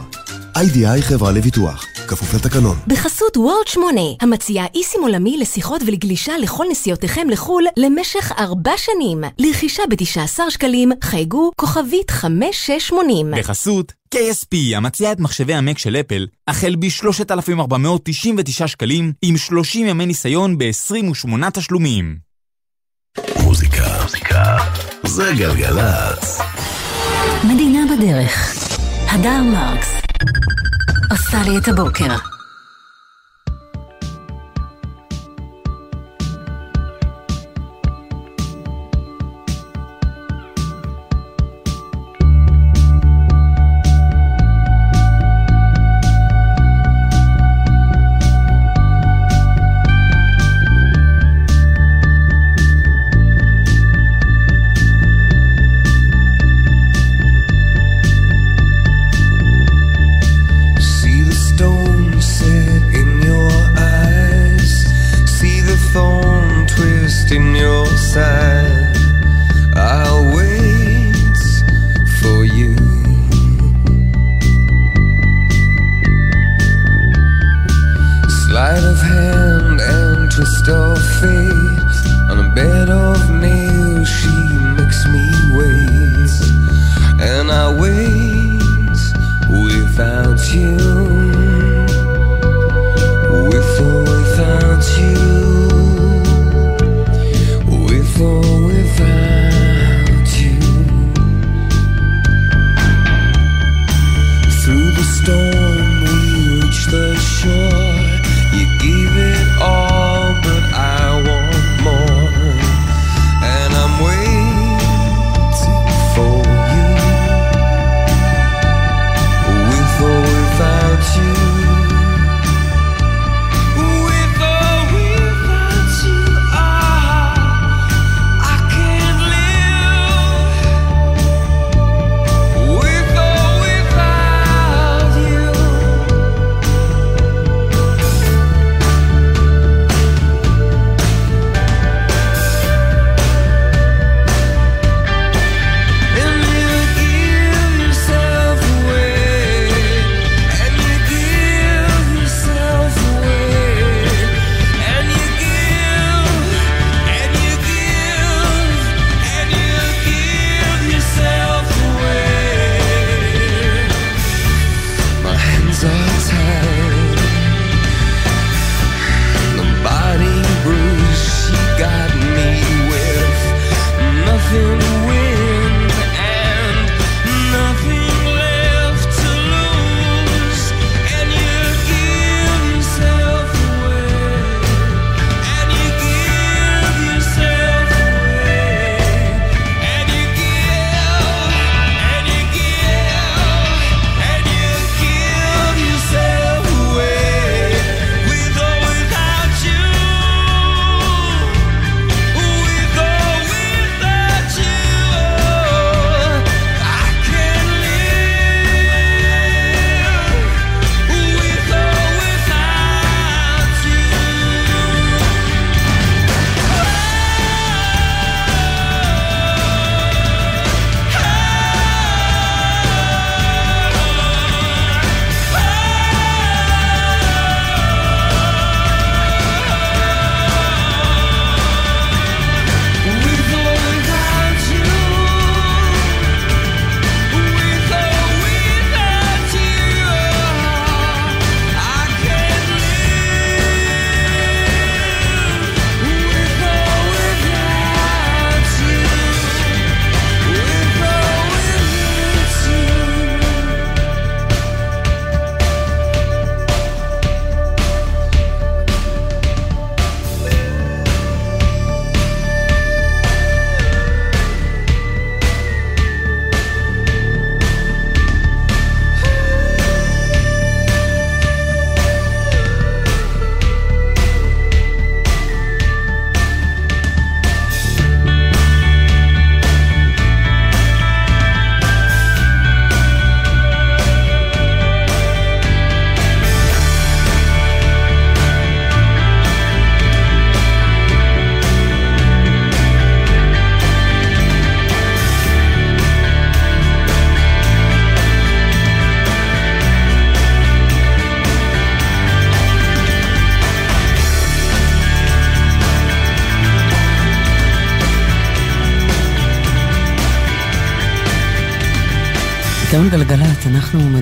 איי-די-איי חברה לביטוח, כפוף לתקנון. בחסות וורלד 8, המציע איסים עולמי לשיחות ולגלישה לכל נסיעותיכם לחו"ל למשך ארבע שנים. לרכישה ב-19 שקלים, חייגו כוכבית 5680. בחסות KSP, המציע את מחשבי המק של אפל, החל ב-3,499 שקלים, עם 30 ימי ניסיון ב-28 תשלומים. זה גלגלצ. מדינה בדרך. הדר מרקס עושה לי את הבוקר.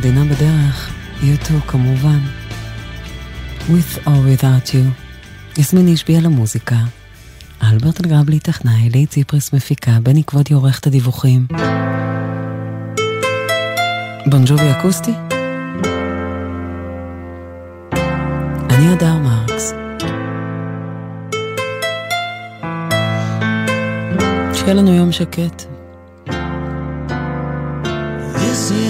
המדינה בדרך, יוטו כמובן. With or without you, יסמין השביע למוזיקה. אלברט אלגרבלי טכנאי, לי ציפרס מפיקה, בני כבודי עורך את הדיווחים. בונג'ובי אקוסטי? אני אדר מרקס. שיהיה לנו יום שקט. This is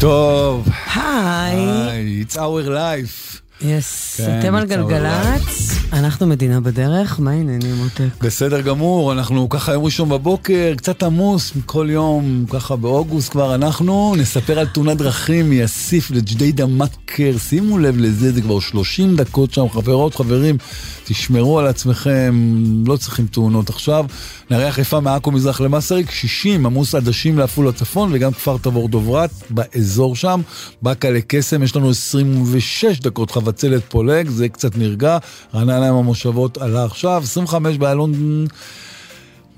טוב. היי. It's our life. יס, כן, אתם על גלגלצ, אנחנו מדינה בדרך, מה העניינים מותק? בסדר גמור, אנחנו ככה יום ראשון בבוקר, קצת עמוס כל יום, ככה באוגוסט כבר אנחנו נספר על תאונת דרכים מאסיף לג'דיידה מכר, שימו לב לזה, זה כבר 30 דקות שם, חברות, חברים, תשמרו על עצמכם, לא צריכים תאונות עכשיו. נערי חיפה מעכו מזרח למסריק, 60, עמוס עדשים לעפולה צפון וגם כפר תבור דוברת באזור שם. באקה לקסם, יש לנו 26 דקות חבצלת פולג, זה קצת נרגע. רעננה עם המושבות עלה עכשיו, 25 באלון...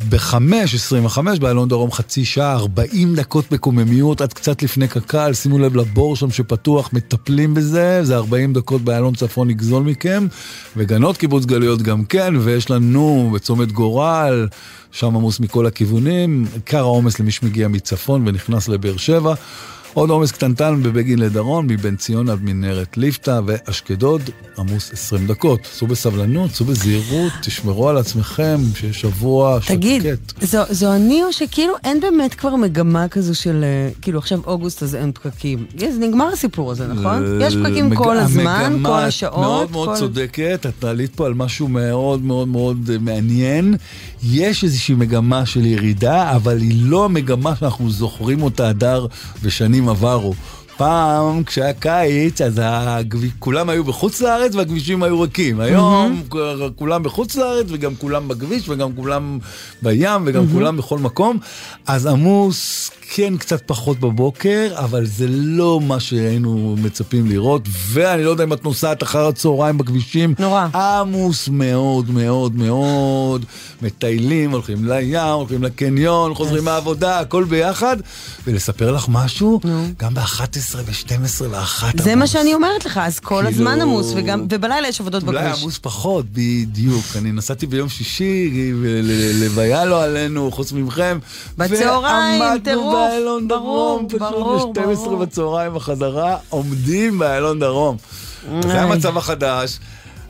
בחמש, 25, באלון דרום חצי שעה, 40 דקות מקוממיות עד קצת לפני קק"ל, שימו לב לבור שם שפתוח, מטפלים בזה, זה 40 דקות באלון צפון יגזול מכם, וגנות קיבוץ גלויות גם כן, ויש לנו בצומת גורל, שם עמוס מכל הכיוונים, עיקר העומס למי שמגיע מצפון ונכנס לבאר שבע. עוד עומס קטנטן בבגין לדרום, מבן ציון עד מנהרת ליפתא ואשקדוד, עמוס 20 דקות. סעו בסבלנות, סעו בזהירות, תשמרו על עצמכם, שיש שבוע תגיד, שקט. זו, זו אני או שכאילו אין באמת כבר מגמה כזו של, אה, כאילו עכשיו אוגוסט אז אין פקקים. יש, נגמר הסיפור הזה, נכון? יש פקקים מג- כל הזמן, המגמה, כל השעות. מאוד מאוד כל... צודקת, את עלית פה על משהו מאוד מאוד מאוד אה, מעניין. יש איזושהי מגמה של ירידה, אבל היא לא המגמה שאנחנו זוכרים אותה הדר ושנים עברו. פעם, כשהיה קיץ, אז הגב... כולם היו בחוץ לארץ והכבישים היו ריקים. היום כולם בחוץ לארץ וגם כולם בכביש וגם כולם בים וגם. כולם בכל מקום. אז עמוס כן קצת פחות בבוקר, אבל זה לא מה שהיינו מצפים לראות. ואני לא יודע אם את נוסעת אחר הצהריים בכבישים. נורא. עמוס מאוד מאוד מאוד. מטיילים, הולכים לים, הולכים לקניון, חוזרים מהעבודה, הכל ביחד. ולספר לך משהו, גם ב-11 ו-12 ו-1 זה מה שאני אומרת לך, אז כל כאילו- הזמן עמוס, וגם, ובלילה יש עבודות אולי בכביש. עמוס פחות, בדיוק. אני נסעתי ביום שישי, ללוויה לא עלינו, חוץ מכם. בצהריים, ועמדנו טירוף. באיילון ברור, דרום, פשוט ברור, ב-12 ברור. בצהריים בחזרה, עומדים באיילון דרום. זה. המצב החדש.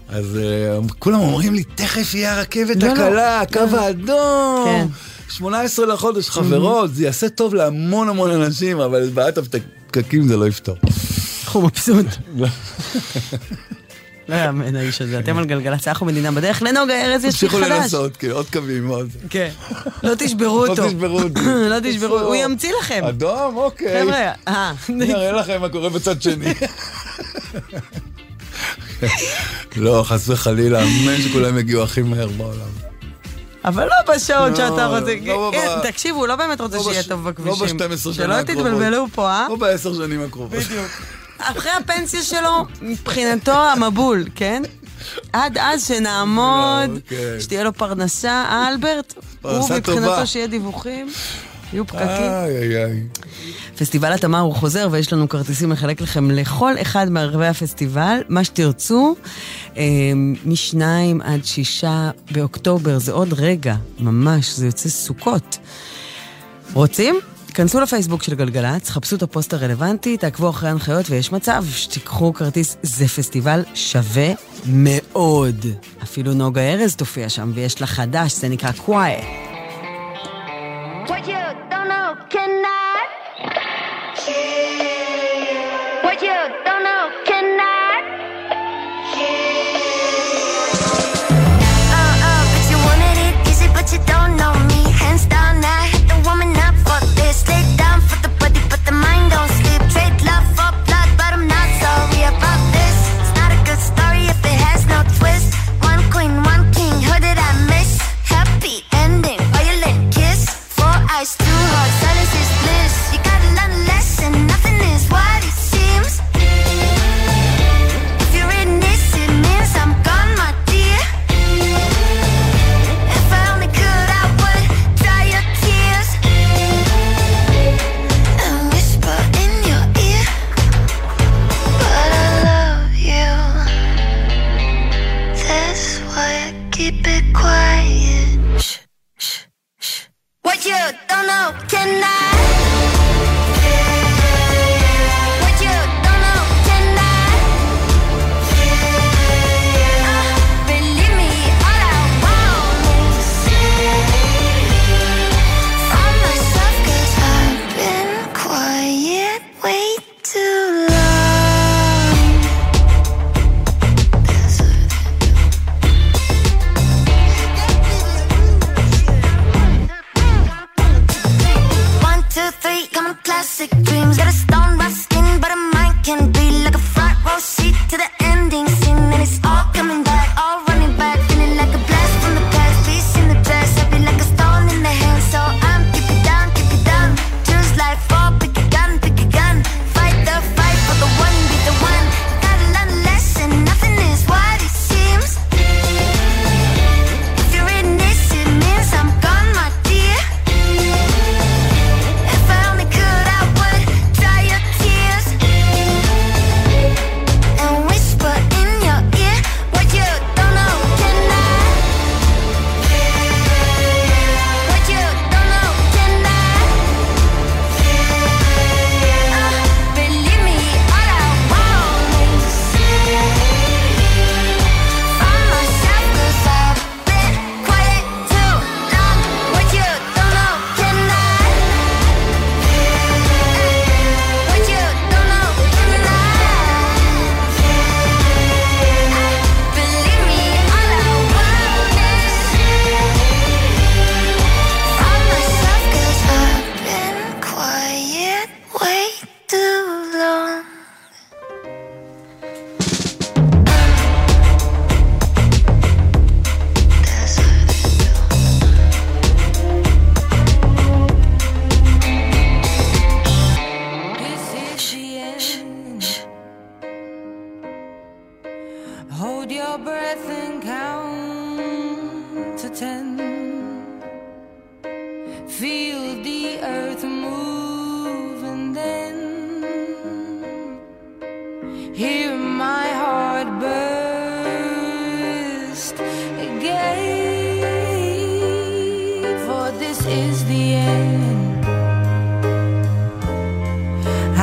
אז אה, כולם אומרים לי, תכף יהיה הרכבת לא, לא. הקלה, הקו האדום. כן. 18 לחודש, חברות, זה יעשה טוב להמון המון אנשים, אבל בעיית הפקקים זה לא יפתור. הוא מבסוט. לא יאמן האיש הזה, אתם על גלגלצ, אנחנו מדינה בדרך. לנוגה ארז יש תמשיכו חדש. לנסות, כן, עוד קווים, עוד. כן. לא תשברו *laughs* אותו. לא תשברו אותי. לא תשברו, הוא ימציא לכם. אדום, אוקיי. חבר'ה, אה. אני אראה לכם מה קורה בצד שני. *laughs* לא, חס וחלילה, אמן שכולם יגיעו הכי מהר בעולם. אבל לא בשעות לא, שאתה רוצה. לא אה, תקשיב, הוא לא באמת רוצה לא שיהיה טוב בכבישים. לא ב-12 שנה הקרובות. שלא תתבלבלו פה, אה? לא בעשר שנים הקרובות. בדיוק. אחרי הפנסיה שלו, מבחינתו המבול, כן? עד אז שנעמוד, כן. שתהיה לו פרנסה, אלברט, הוא מבחינתו שיהיה דיווחים. יהיו פקקים. איי, איי, איי. פסטיבל התמר הוא חוזר, ויש לנו כרטיסים לחלק לכם לכל אחד מערבי הפסטיבל, מה שתרצו, אה, משניים עד שישה באוקטובר, זה עוד רגע, ממש, זה יוצא סוכות. רוצים? כנסו לפייסבוק של גלגלצ, חפשו את הפוסט הרלוונטי, תעקבו אחרי ההנחיות ויש מצב שתיקחו כרטיס, זה פסטיבל שווה מאוד. אפילו נוגה ארז תופיע שם ויש לה חדש, זה נקרא Quiet. What you don't know cannot yeah. What you don't know cannot yeah. Uh, uh, but you wanted it easy, but you don't know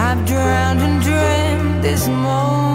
I've drowned and dreamed this morning.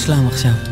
מושלם עכשיו.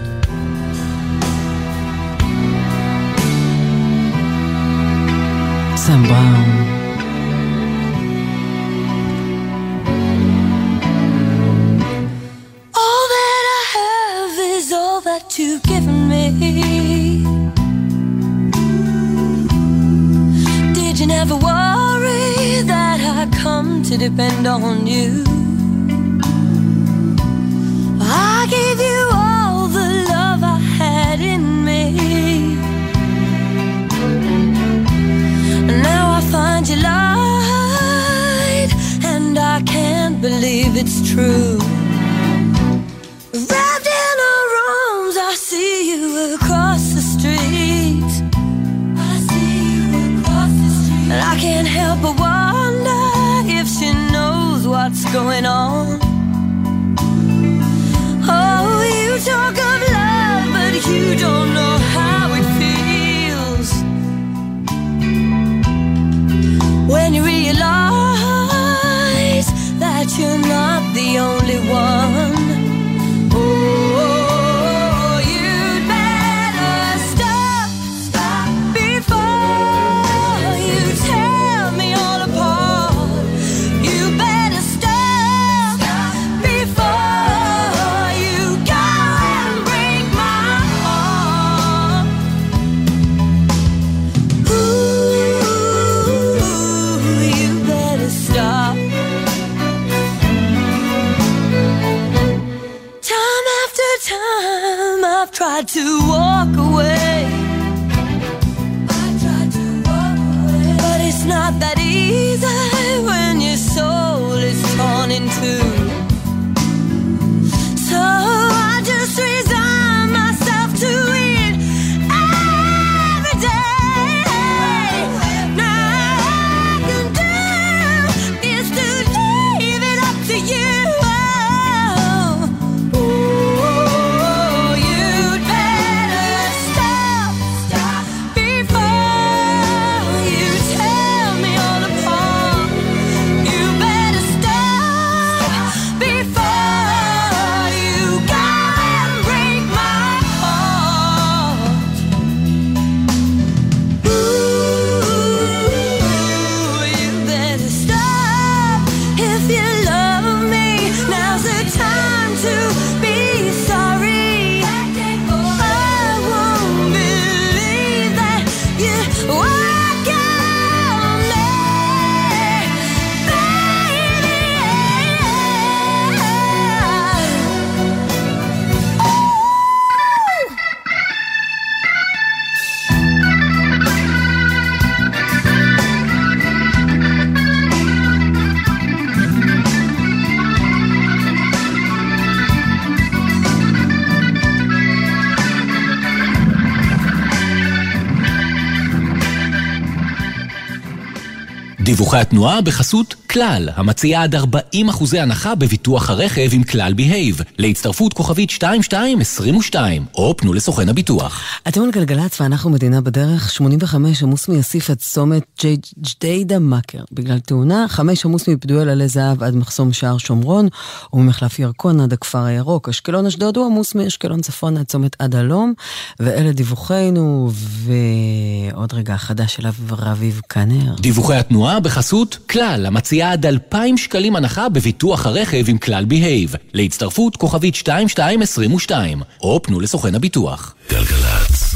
דיווחי התנועה בחסות כלל, המציעה עד 40 אחוזי הנחה בביטוח הרכב עם כלל בהייב, להצטרפות כוכבית 2222, או פנו לסוכן הביטוח. אתם על גלגלצ ואנחנו מדינה בדרך, 85 עמוס מיסיף עד צומת ג'דיידה מכר. בגלל תאונה, 5 עמוס מפדואל עלי זהב עד מחסום שער שומרון, וממחלף ירקון עד הכפר הירוק. אשקלון אשדוד הוא עמוס מאשקלון צפון עד צומת עד הלום, ואלה דיווחינו, ועוד רגע חדש אליו רביב קנר. דיווחי התנועה בחסות כלל, המציעה עד 2,000 שקלים הנחה בביטוח הרכב עם כלל בהייב, להצטרפות כוכבית 2222, או פנו לסוכן הביטוח. גלגלצ.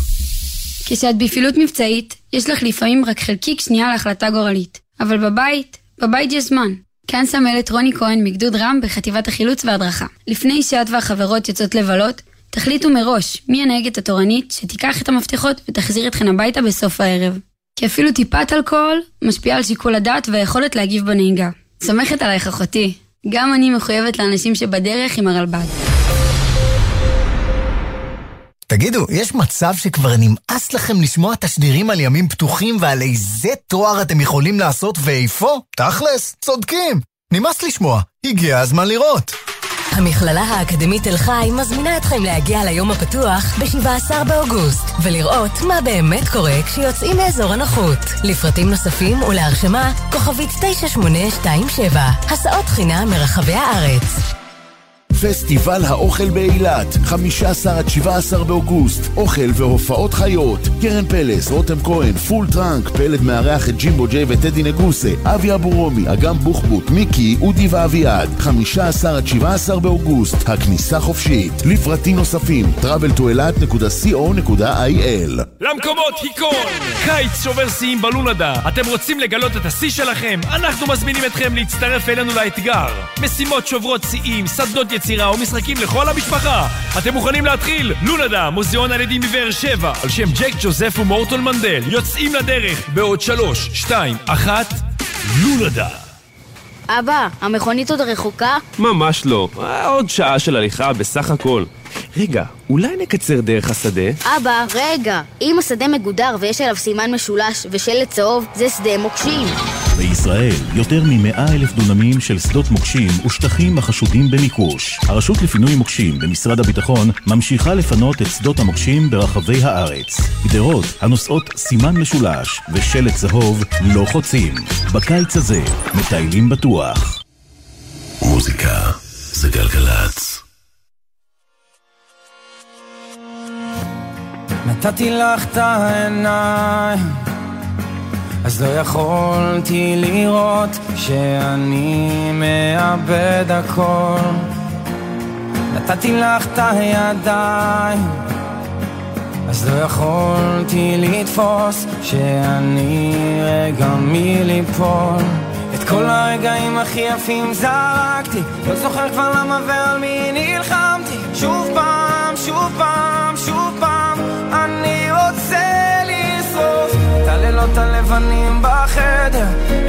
כשאת בפעילות מבצעית, יש לך לפעמים רק חלקיק שנייה להחלטה גורלית. אבל בבית, בבית יש זמן. כאן סמלת רוני כהן מגדוד רם בחטיבת החילוץ וההדרכה. לפני שאת והחברות יוצאות לבלות, תחליטו מראש מי הנהגת התורנית שתיקח את המפתחות ותחזיר אתכן הביתה בסוף הערב. כי אפילו טיפת אלכוהול משפיעה על שיקול הדעת והיכולת להגיב בנהיגה. סומכת עלייך אחותי. גם אני מחויבת לאנשים שבדרך עם הרלב"ד. תגידו, יש מצב שכבר נמאס לכם לשמוע תשדירים על ימים פתוחים ועל איזה תואר אתם יכולים לעשות ואיפה? תכלס, צודקים. נמאס לשמוע, הגיע הזמן לראות. המכללה האקדמית תל חי מזמינה אתכם להגיע ליום הפתוח ב-17 באוגוסט ולראות מה באמת קורה כשיוצאים מאזור הנוחות. לפרטים נוספים ולהרשמה, כוכבית 9827, הסעות חינם מרחבי הארץ. פסטיבל האוכל באילת, 15 עד 17 באוגוסט, אוכל והופעות חיות. קרן פלס, רותם כהן, Full Trunk, פלד מארח את ג'ימבו ג'יי וטדי נגוסה, אבי אבו רומי, אגם בוחבוט, מיקי, אודי ואביעד. 15 עד 17 באוגוסט, הכניסה חופשית. לפרטים נוספים, traveltoelat.co.il למקומות היכון! קיץ שובר שיאים בלונדה. אתם רוצים לגלות את השיא שלכם? אנחנו מזמינים אתכם להצטרף אלינו לאתגר. משימות שוברות שיאים, שדות יצירה ומשחקים לכל המשפחה. אתם מוכנים להתחיל? לונדה, מוזיאון הילדים בבאר שבע, על שם ג'ק ג'וזף ומורטון מנדל. יוצאים לדרך בעוד שלוש, שתיים, אחת, לונדה. אבא, המכונית עוד רחוקה? ממש לא. אה, עוד שעה של הליכה בסך הכל. רגע, אולי נקצר דרך השדה? אבא, רגע. אם השדה מגודר ויש עליו סימן משולש ושלט צהוב, זה שדה מוקשים. בישראל, יותר מ-100 אלף דונמים של שדות מוקשים ושטחים החשודים במיקוש. הרשות לפינוי מוקשים במשרד הביטחון ממשיכה לפנות את שדות המוקשים ברחבי הארץ. גדרות הנושאות סימן משולש ושלט צהוב לא חוצים. בקיץ הזה, מטיילים בטוח. מוזיקה זה גלגלצ. נתתי לך את העיניים, אז לא יכולתי לראות שאני מאבד הכל. נתתי לך את הידיים, אז לא יכולתי לתפוס שאני רגע מליפול. את כל הרגעים הכי יפים זרקתי, לא זוכר כבר למה ועל מי נלחמתי. שוב פעם, שוב פעם, שוב הלילות הלבנים בחדר,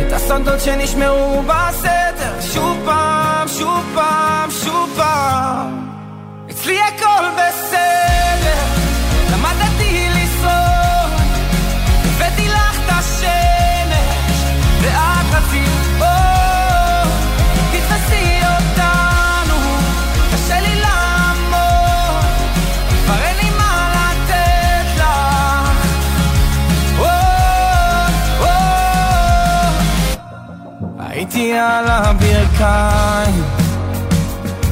את הסודות שנשמרו בסתר. שוב פעם, שוב פעם, שוב פעם, אצלי הכל בסדר, למדתי לשרוד, הבאתי לך את השמש, ואת רצית הייתי על הברכיים,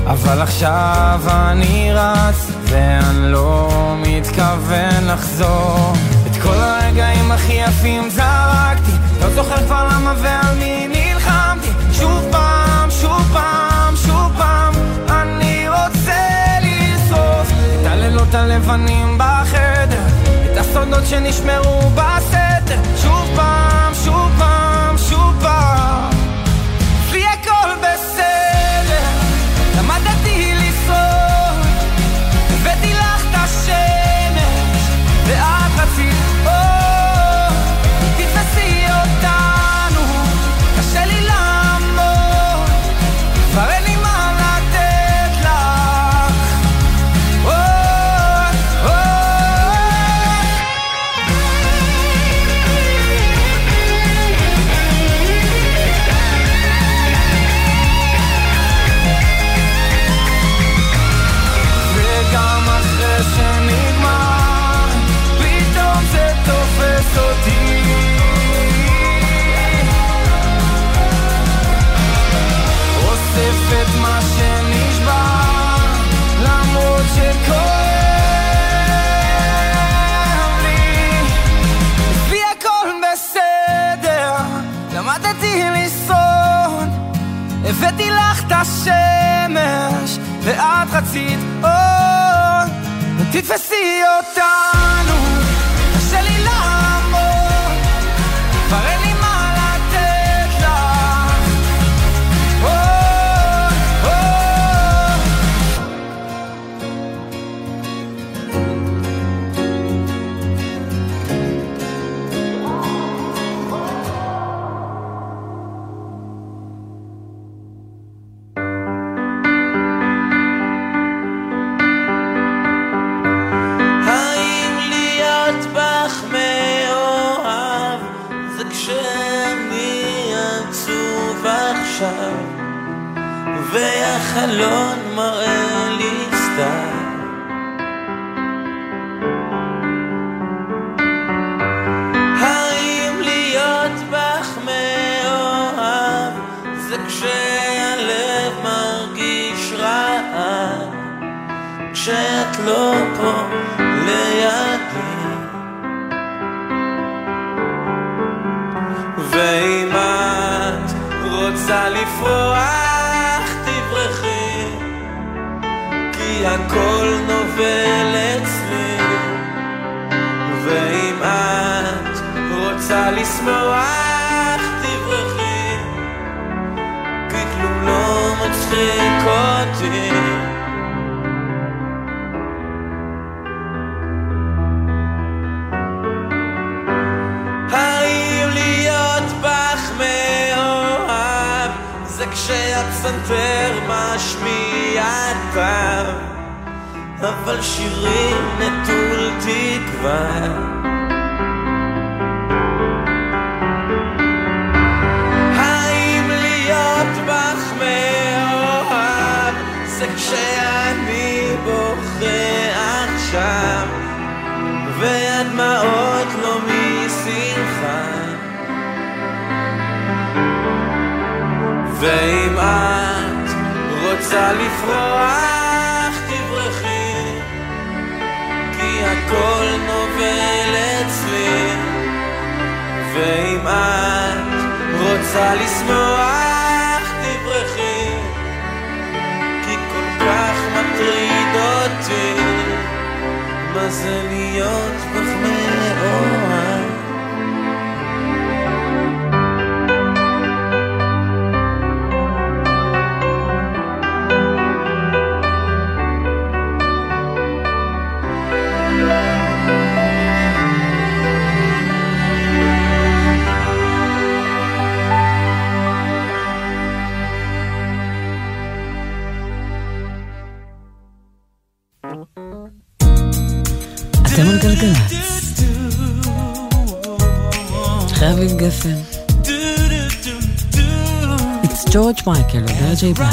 אבל עכשיו אני רץ, ואני לא מתכוון לחזור. את כל הרגעים הכי יפים זרקתי, לא זוכר כבר למה ועל מי נלחמתי. שוב פעם, שוב פעם, שוב פעם, אני רוצה לשרוף את הלילות הלבנים בחדר, את הסודות שנשמרו בסתר. שוב פעם, שוב פעם, שוב פעם, השמש, ואת רצית אור, ותתפסי אותנו, J.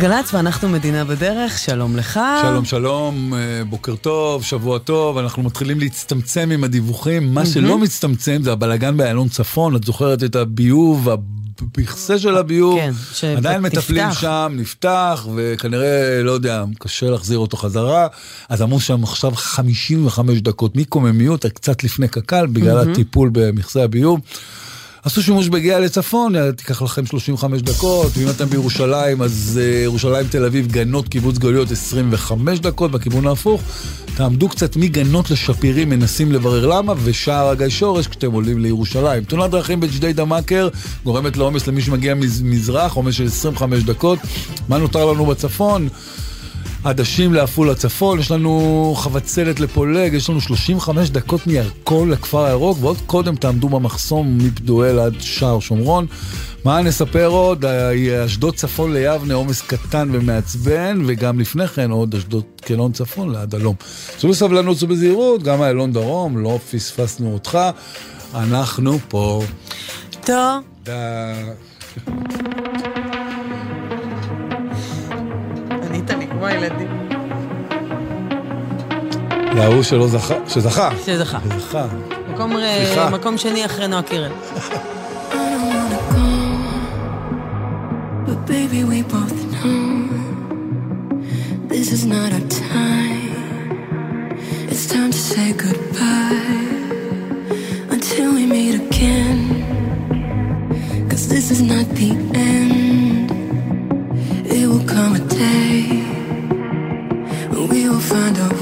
גלגלצ ואנחנו מדינה בדרך, שלום לך. שלום, שלום, אה, בוקר טוב, שבוע טוב, אנחנו מתחילים להצטמצם עם הדיווחים. מה שלא מצטמצם זה הבלגן באיילון צפון, את זוכרת את הביוב, המכסה של הביוב, כן, שנפתח. עדיין מטפלים שם, נפתח, וכנראה, לא יודע, קשה להחזיר אותו חזרה. אז אמרו שם עכשיו 55 דקות מקוממיות, קצת לפני קק"ל, בגלל מהמם. הטיפול במכסה הביוב. עשו שימוש בגיאה לצפון, תיקח לכם 35 דקות, ואם אתם בירושלים, אז אה, ירושלים תל אביב, גנות קיבוץ גלויות 25 דקות, בכיוון ההפוך. תעמדו קצת מגנות לשפירים, מנסים לברר למה, ושער הגיא שורש כשאתם עולים לירושלים. תאונת דרכים בג'דיידה מכר גורמת לעומס למי שמגיע מז- מזרח, עומס של 25 דקות. מה נותר לנו בצפון? עדשים לעפולה צפון, יש לנו חבצלת לפולג, יש לנו 35 דקות מירקון לכפר הירוק, ועוד קודם תעמדו במחסום מפדואל עד שער שומרון. מה נספר עוד? אה, אשדוד צפון ליבנה, עומס קטן ומעצבן, וגם לפני כן עוד אשדוד קלון צפון לעד הלום. צאו בסבלנות ובזהירות, גם איילון דרום, לא פספסנו אותך. אנחנו פה. טוב. כמו הילדים. להוא שלא זכה, שזכה. שזכה. שזכה. מקום, אה, סליחה. מקום שני אחרי נועה קירל. But baby, we both know this is not our time. It's time to say goodbye until we meet again. Cause this is not the end. It will come a day find out.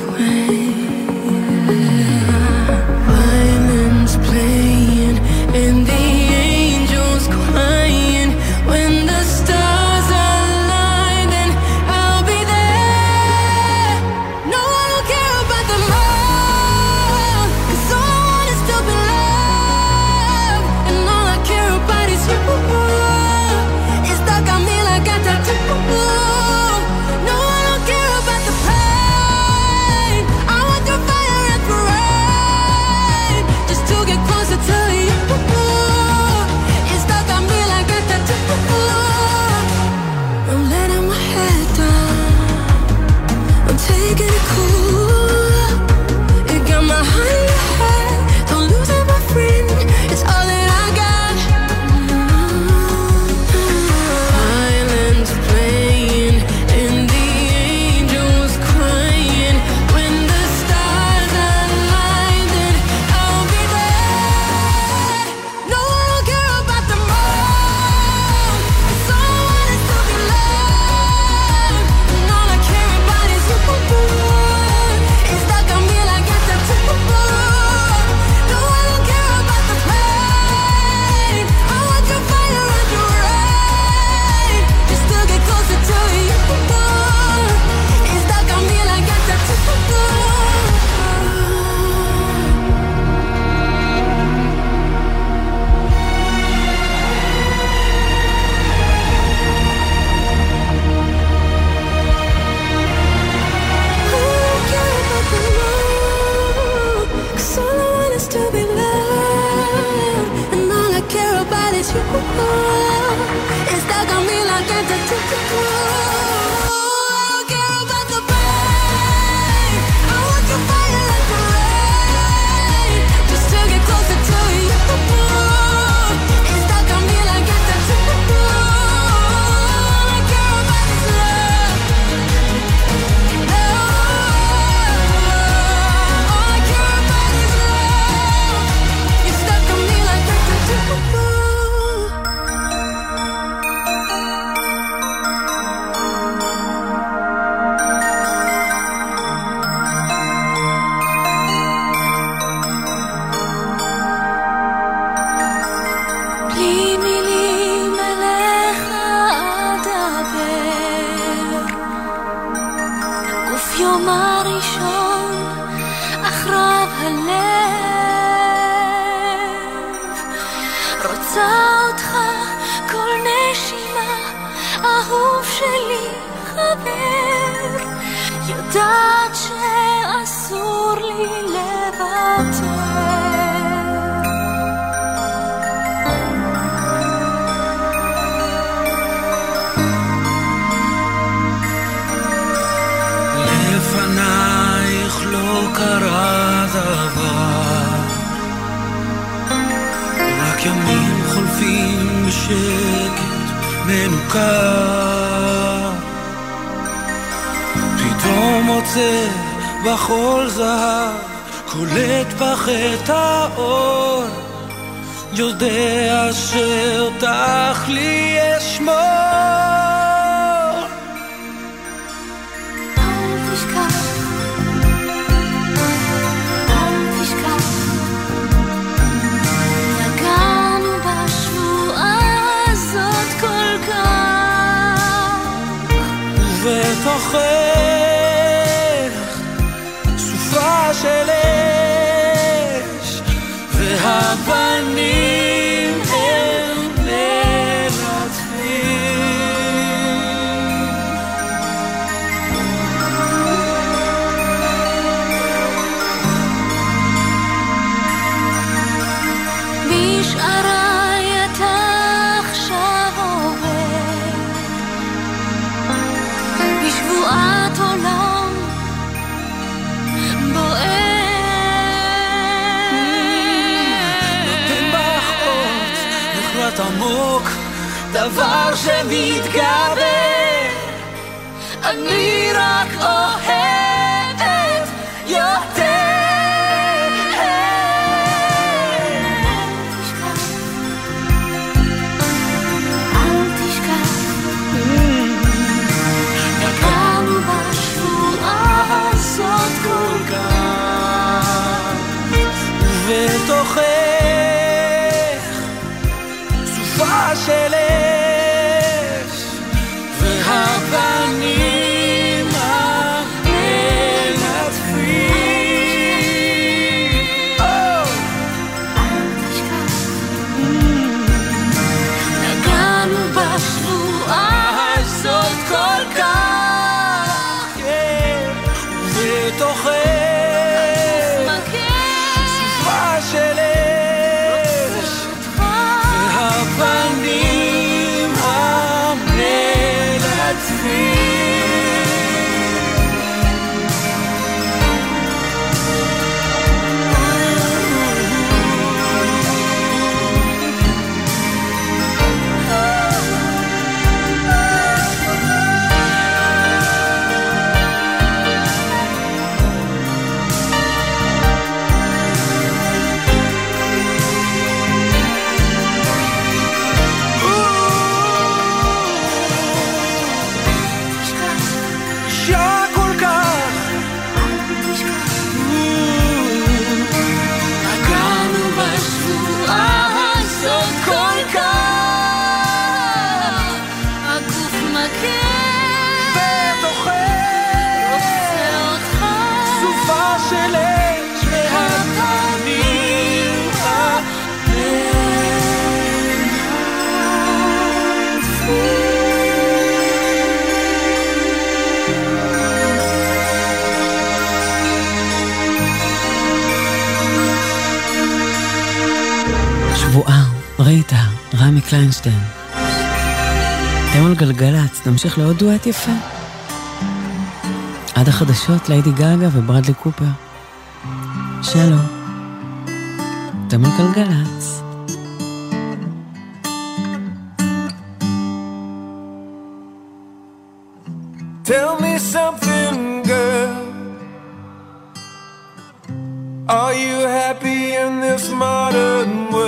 בהמשך לעוד דואט יפה. עד החדשות, ליידי גגה וברדלי קופר. שלום. אתם על גלגלצ. Tell me something, girl. Are you happy in this modern world?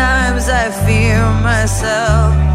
bad times, I fear myself.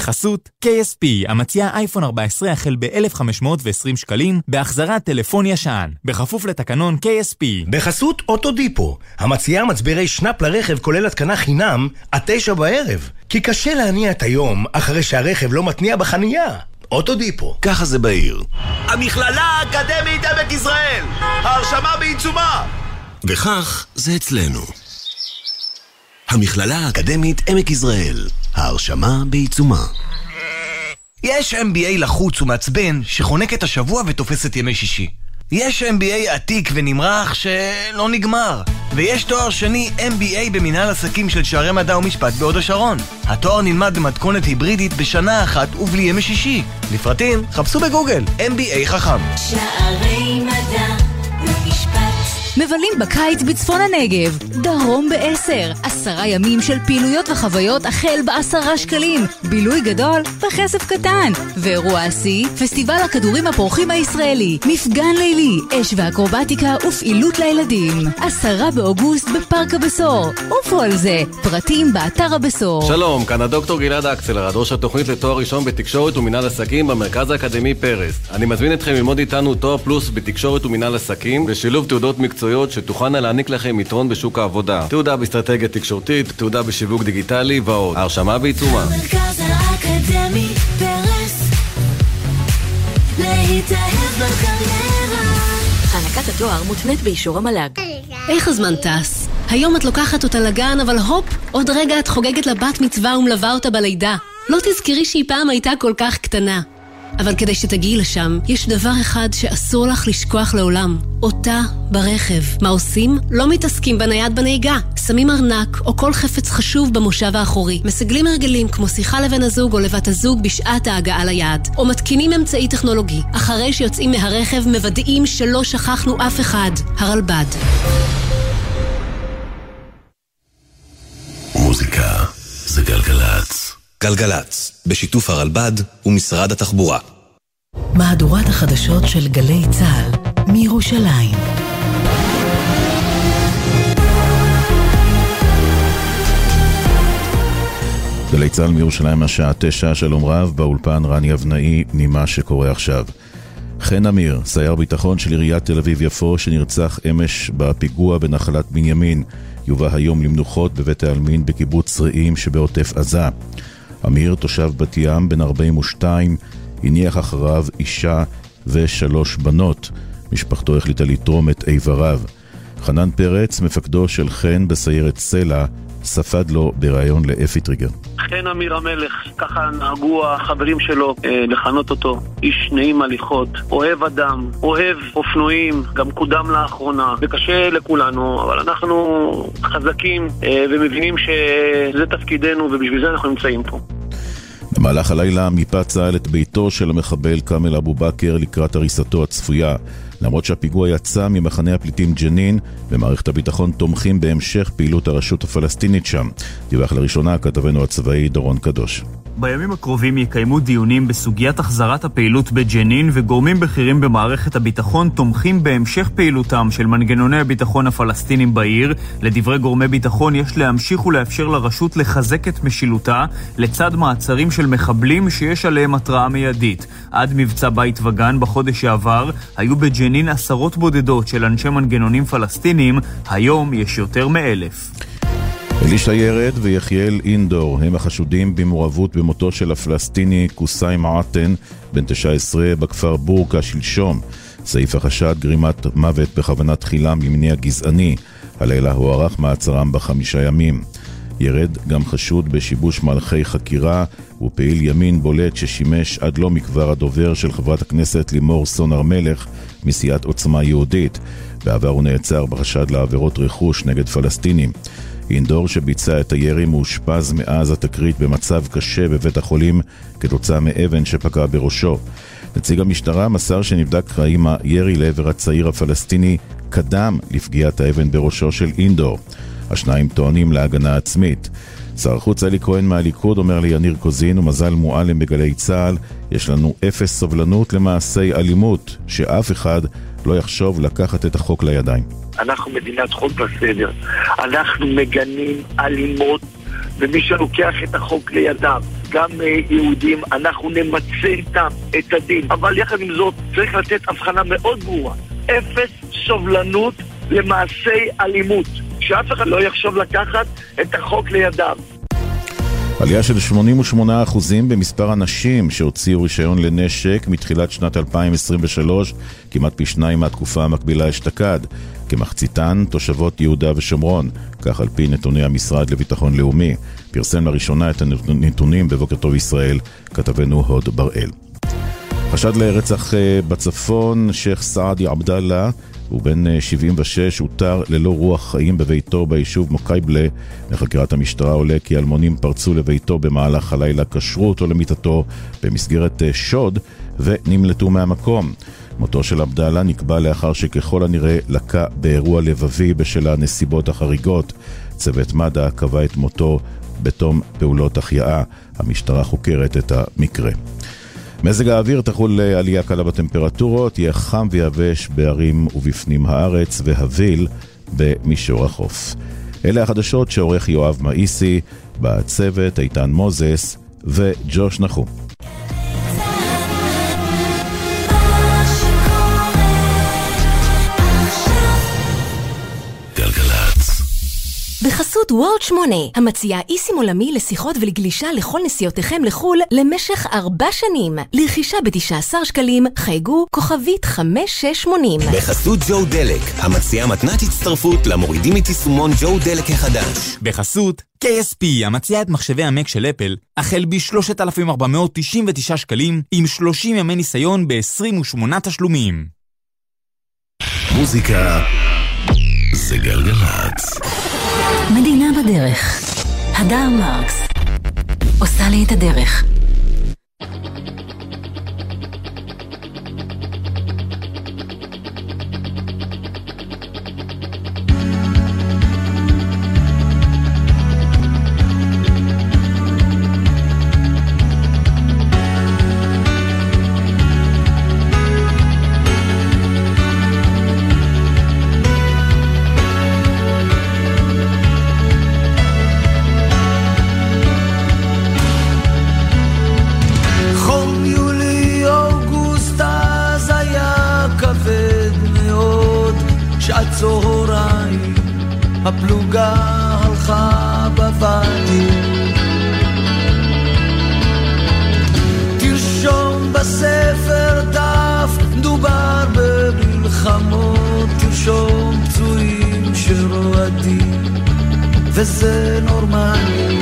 בחסות KSP, המציע אייפון 14 החל ב-1520 שקלים, בהחזרת טלפון ישן, בכפוף לתקנון KSP. בחסות אוטודיפו, המציעה מצברי שנאפ לרכב כולל התקנה חינם עד תשע בערב. כי קשה להניע את היום אחרי שהרכב לא מתניע בחנייה. אוטודיפו. ככה זה בעיר. המכללה האקדמית עמק יזרעאל! ההרשמה בעיצומה! וכך זה אצלנו. המכללה האקדמית עמק יזרעאל. ההרשמה בעיצומה. יש MBA לחוץ ומעצבן שחונק את השבוע ותופס את ימי שישי. יש MBA עתיק ונמרח שלא נגמר. ויש תואר שני MBA במנהל עסקים של שערי מדע ומשפט בהוד השרון. התואר נלמד במתכונת היברידית בשנה אחת ובלי ימי שישי. לפרטים, חפשו בגוגל MBA חכם. שערי מדע ומשפט. מבלים בקיץ בצפון הנגב, דרום בעשר, עשרה ימים של פעילויות וחוויות החל בעשרה שקלים, בילוי גדול בכסף קטן, ואירוע השיא, פסטיבל הכדורים הפורחים הישראלי, מפגן לילי, אש ואקרובטיקה ופעילות לילדים, עשרה באוגוסט בפארק הבשור, עופו על זה, פרטים באתר הבשור. שלום, כאן הדוקטור גלעד אקסלרד, ראש התוכנית לתואר ראשון בתקשורת ומינהל עסקים במרכז האקדמי פרס. אני מזמין אתכם ללמוד איתנו תואר פלוס בתקשורת ומינהל עסקים, בשילוב תעודות מקצועיות שתוכלנה להעניק לכם יתרון בשוק העבודה. תעודה באסטרטגיה תקשורתית, תעודה בשיווק דיגיטלי ועוד. ההרשמה בעיצומה. המרכז האקדמי פרס להתאהב בקריירה הענקת התואר מותנית באישור המל"ג. איך הזמן טס? היום את לוקחת אותה לגן, אבל הופ, עוד רגע את חוגגת לה בת מצווה ומלווה אותה בלידה. לא תזכרי שהיא פעם הייתה כל כך קטנה. אבל כדי שתגיעי לשם, יש דבר אחד שאסור לך לשכוח לעולם. אותה ברכב. מה עושים? לא מתעסקים בנייד בנהיגה. שמים ארנק או כל חפץ חשוב במושב האחורי. מסגלים הרגלים כמו שיחה לבן הזוג או לבת הזוג בשעת ההגעה ליעד. או מתקינים אמצעי טכנולוגי. אחרי שיוצאים מהרכב מוודאים שלא שכחנו אף אחד. הרלב"ד. מוזיקה זה גלגלצ. גלגלצ, בשיתוף הרלב"ד ומשרד התחבורה. מהדורת החדשות של גלי צה"ל מירושלים. גלי צה"ל מירושלים השעה תשע, שלום רב, באולפן רני אבנאי ממה שקורה עכשיו. חן אמיר, סייר ביטחון של עיריית תל אביב-יפו, שנרצח אמש בפיגוע בנחלת בנימין, יובא היום למנוחות בבית העלמין בקיבוץ רעים שבעוטף עזה. אמיר, תושב בת ים, בן 42, הניח אחריו אישה ושלוש בנות. משפחתו החליטה לתרום את איבריו. חנן פרץ, מפקדו של חן בסיירת סלע, ספד לו בריאיון לאפי טריגר. חן אמיר המלך, ככה נהגו החברים שלו אה, לכנות אותו. איש נעים הליכות, אוהב אדם, אוהב אופנועים, גם קודם לאחרונה. זה קשה לכולנו, אבל אנחנו חזקים אה, ומבינים שזה תפקידנו ובשביל זה אנחנו נמצאים פה. במהלך הלילה מיפה צה"ל את ביתו של המחבל כאמל אבו בכר לקראת הריסתו הצפויה. למרות שהפיגוע יצא ממחנה הפליטים ג'נין, במערכת הביטחון תומכים בהמשך פעילות הרשות הפלסטינית שם. דיווח לראשונה כתבנו הצבאי דורון קדוש. בימים הקרובים יקיימו דיונים בסוגיית החזרת הפעילות בג'נין וגורמים בכירים במערכת הביטחון תומכים בהמשך פעילותם של מנגנוני הביטחון הפלסטינים בעיר. לדברי גורמי ביטחון יש להמשיך ולאפשר לרשות לחזק את משילותה לצד מעצרים של מחבלים שיש עליהם התראה מיידית. עד מבצע בית וגן בחודש שעבר היו בג'נין עשרות בודדות של אנשי מנגנונים פלסטינים, היום יש יותר מאלף. אלישע ירד ויחיאל אינדור הם החשודים במעורבות במותו של הפלסטיני קוסאי מעטן, בן 19, בכפר בורקה שלשום. סעיף החשד גרימת מוות בכוונה תחילה ממניע גזעני. הלילה הוארך מעצרם בחמישה ימים. ירד גם חשוד בשיבוש מהלכי חקירה, הוא פעיל ימין בולט ששימש עד לא מכבר הדובר של חברת הכנסת לימור סון הר מלך מסיעת עוצמה יהודית. בעבר הוא נעצר בחשד לעבירות רכוש נגד פלסטינים. אינדור שביצע את הירי מאושפז מאז התקרית במצב קשה בבית החולים כתוצאה מאבן שפגע בראשו. נציג המשטרה מסר שנבדק האם הירי לעבר הצעיר הפלסטיני קדם לפגיעת האבן בראשו של אינדור. השניים טוענים להגנה עצמית. שר החוץ אלי כהן מהליכוד אומר ליניר קוזין ומזל מועלם בגלי צה"ל יש לנו אפס סובלנות למעשי אלימות, שאף אחד לא יחשוב לקחת את החוק לידיים. אנחנו מדינת חוק וסדר. אנחנו מגנים אלימות, ומי שלוקח את החוק לידיו, גם אה, יהודים, אנחנו נמצה איתם את הדין. אבל יחד עם זאת, צריך לתת הבחנה מאוד ברורה. אפס סובלנות למעשי אלימות. שאף אחד לא יחשוב לקחת את החוק לידיו. עלייה של 88% במספר הנשים שהוציאו רישיון לנשק מתחילת שנת 2023, כמעט פי שניים מהתקופה המקבילה אשתקד. כמחציתן תושבות יהודה ושומרון, כך על פי נתוני המשרד לביטחון לאומי. פרסם לראשונה את הנתונים בבוקר טוב ישראל, כתבנו הוד בראל. חשד לרצח אה, בצפון, שייח' סעדי עבדאללה, הוא בן 76, הותר ללא רוח חיים בביתו ביישוב מוקייבלה. מחקירת המשטרה עולה כי אלמונים פרצו לביתו במהלך הלילה, קשרו אותו למיטתו במסגרת אה, שוד ונמלטו מהמקום. מותו של עבדאללה נקבע לאחר שככל הנראה לקה באירוע לבבי בשל הנסיבות החריגות. צוות מד"א קבע את מותו בתום פעולות החייאה. המשטרה חוקרת את המקרה. מזג האוויר תחול עלייה קלה בטמפרטורות, יהיה חם ויבש בערים ובפנים הארץ והביל במישור החוף. אלה החדשות שעורך יואב מאיסי, בצוות איתן מוזס וג'וש נחום. בחסות וולד 8, המציעה איסים עולמי לשיחות ולגלישה לכל נסיעותיכם לחו"ל למשך ארבע שנים. לרכישה ב-19 שקלים, חייגו כוכבית 5680. בחסות ג'ו דלק, המציעה מתנת הצטרפות למורידים את יישומון ג'ו דלק החדש. בחסות KSP, המציעה את מחשבי המק של אפל, החל ב-3,499 שקלים, עם 30 ימי ניסיון ב-28 תשלומים. מוזיקה זה גלגלצ. מדינה בדרך. הדר מרקס. עושה לי את הדרך. שרועדים, וזה נורמלי.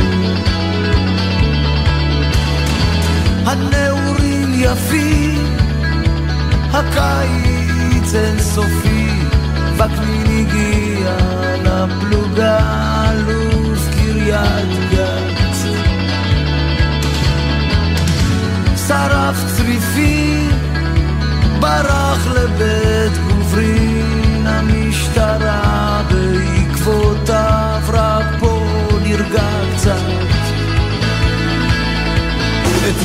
הנעורים יפים, הקיץ אינסופי, וקנין הגיע לפלוגה, אלוף קריית גת. שרף צריפים, ברח לבית גוברין, המשטרה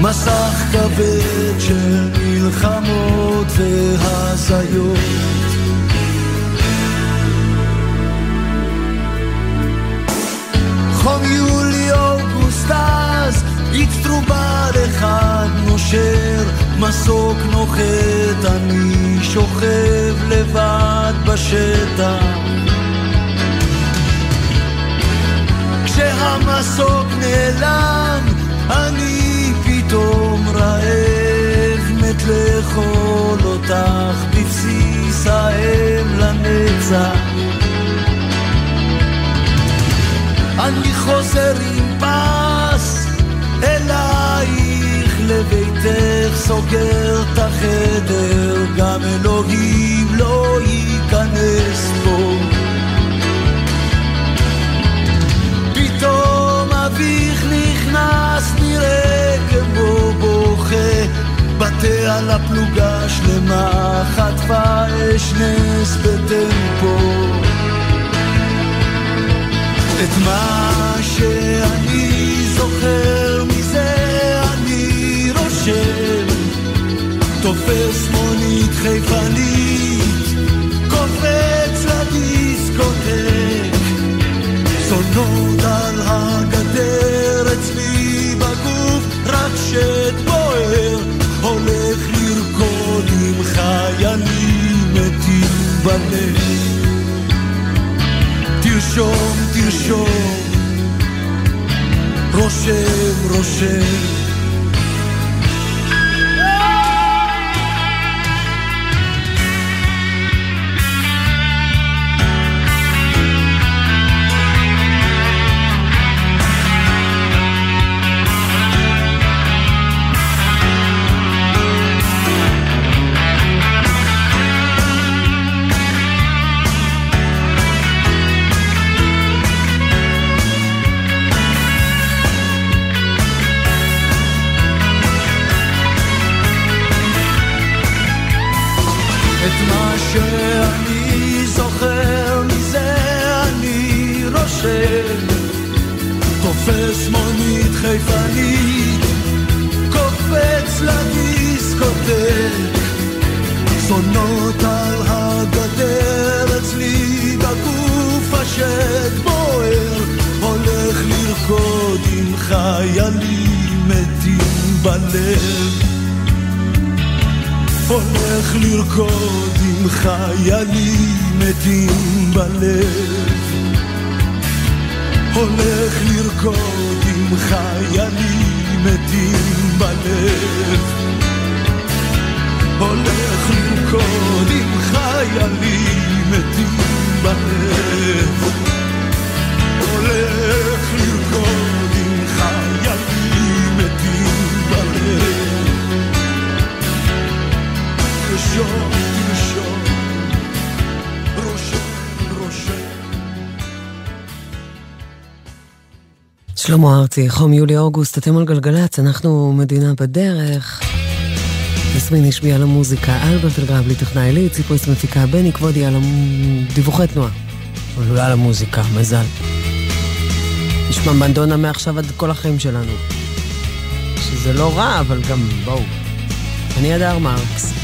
מסך כבד של מלחמות והזיות. חום יולי אוגוסט אז, אצטרובל אחד נושר, מסוק נוחת, אני שוכב לבד בשטח. כשהמסוק נעלם, פתאום רעב, מת לאכול אותך בבסיס האם לנצח. אני חוזר עם פס אלייך לביתך, סוגר את החדר, גם אלוהים לא ייכנס פה. פתאום אביך נכנס, נראה כמו בוכה, בתה על הפלוגה שלמה, חטפה אש נס בטמפו. את מה שאני זוכר מזה אני רושם, תופס מונית חיפנית, קופץ לדיסקוטק, זונות על הגדר אצלי רק שד בוער, הולך לרקוד עם חיילים מתים בלב. תרשום, תרשום, רושם, רושם. בלב. הולך לרקוד עם חיילים מתים בלב. הולך לרקוד עם חיילים מתים בלב. הולך לרקוד עם חיילים מתים בלב. הולך לרקוד רושם, רושם. שלמה ארצי, חום יולי-אוגוסט, אתם על גלגלצ, אנחנו מדינה בדרך. יסמין השביעה על המוזיקה, אלברט אלגרבלי, טכנאי עילית, ציפויס מפיקה, בני כבודי על הדיווחי תנועה. אבל אולי על המוזיקה, מזל. נשמע בנדונה מעכשיו עד כל החיים שלנו. שזה לא רע, אבל גם, בואו. אני הדר מרקס.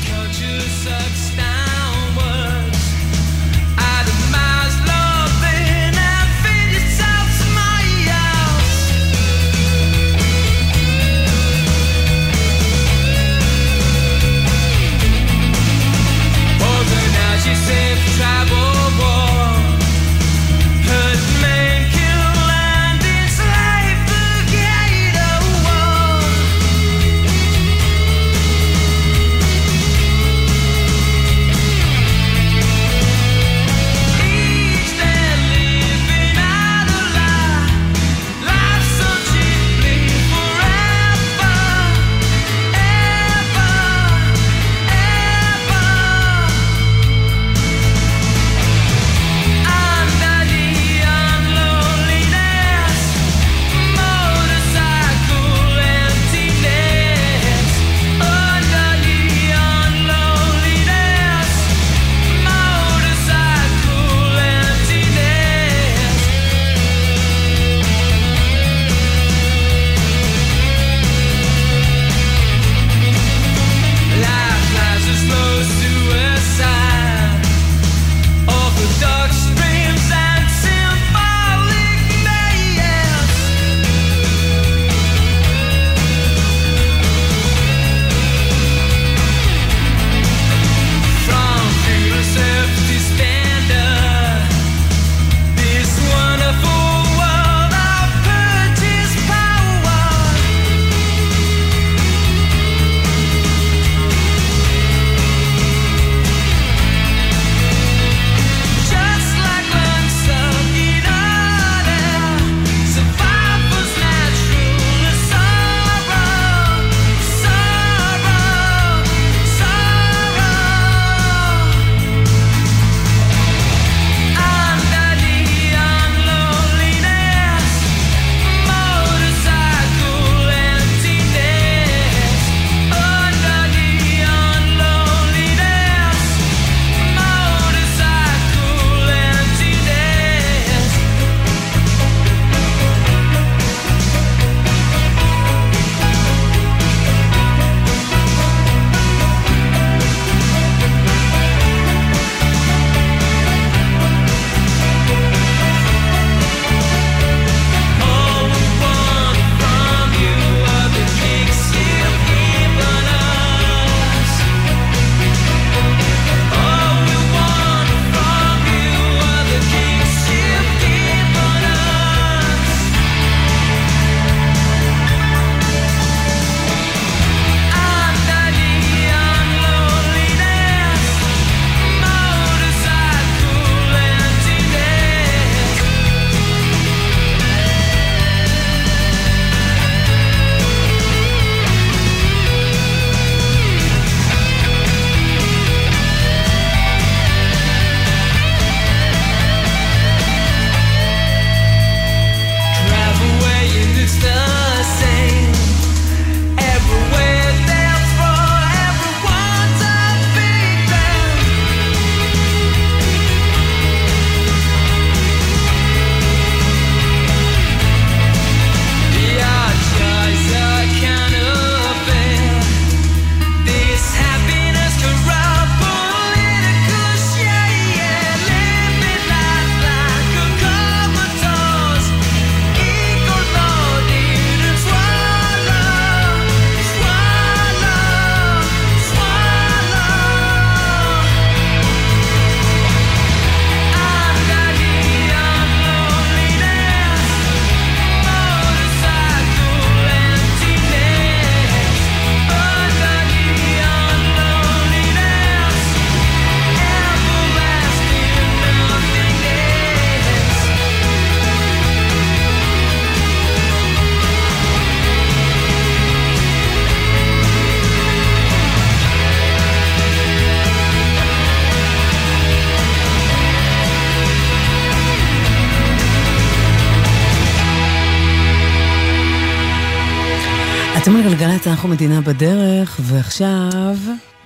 גלגלצ, אנחנו מדינה בדרך, ועכשיו...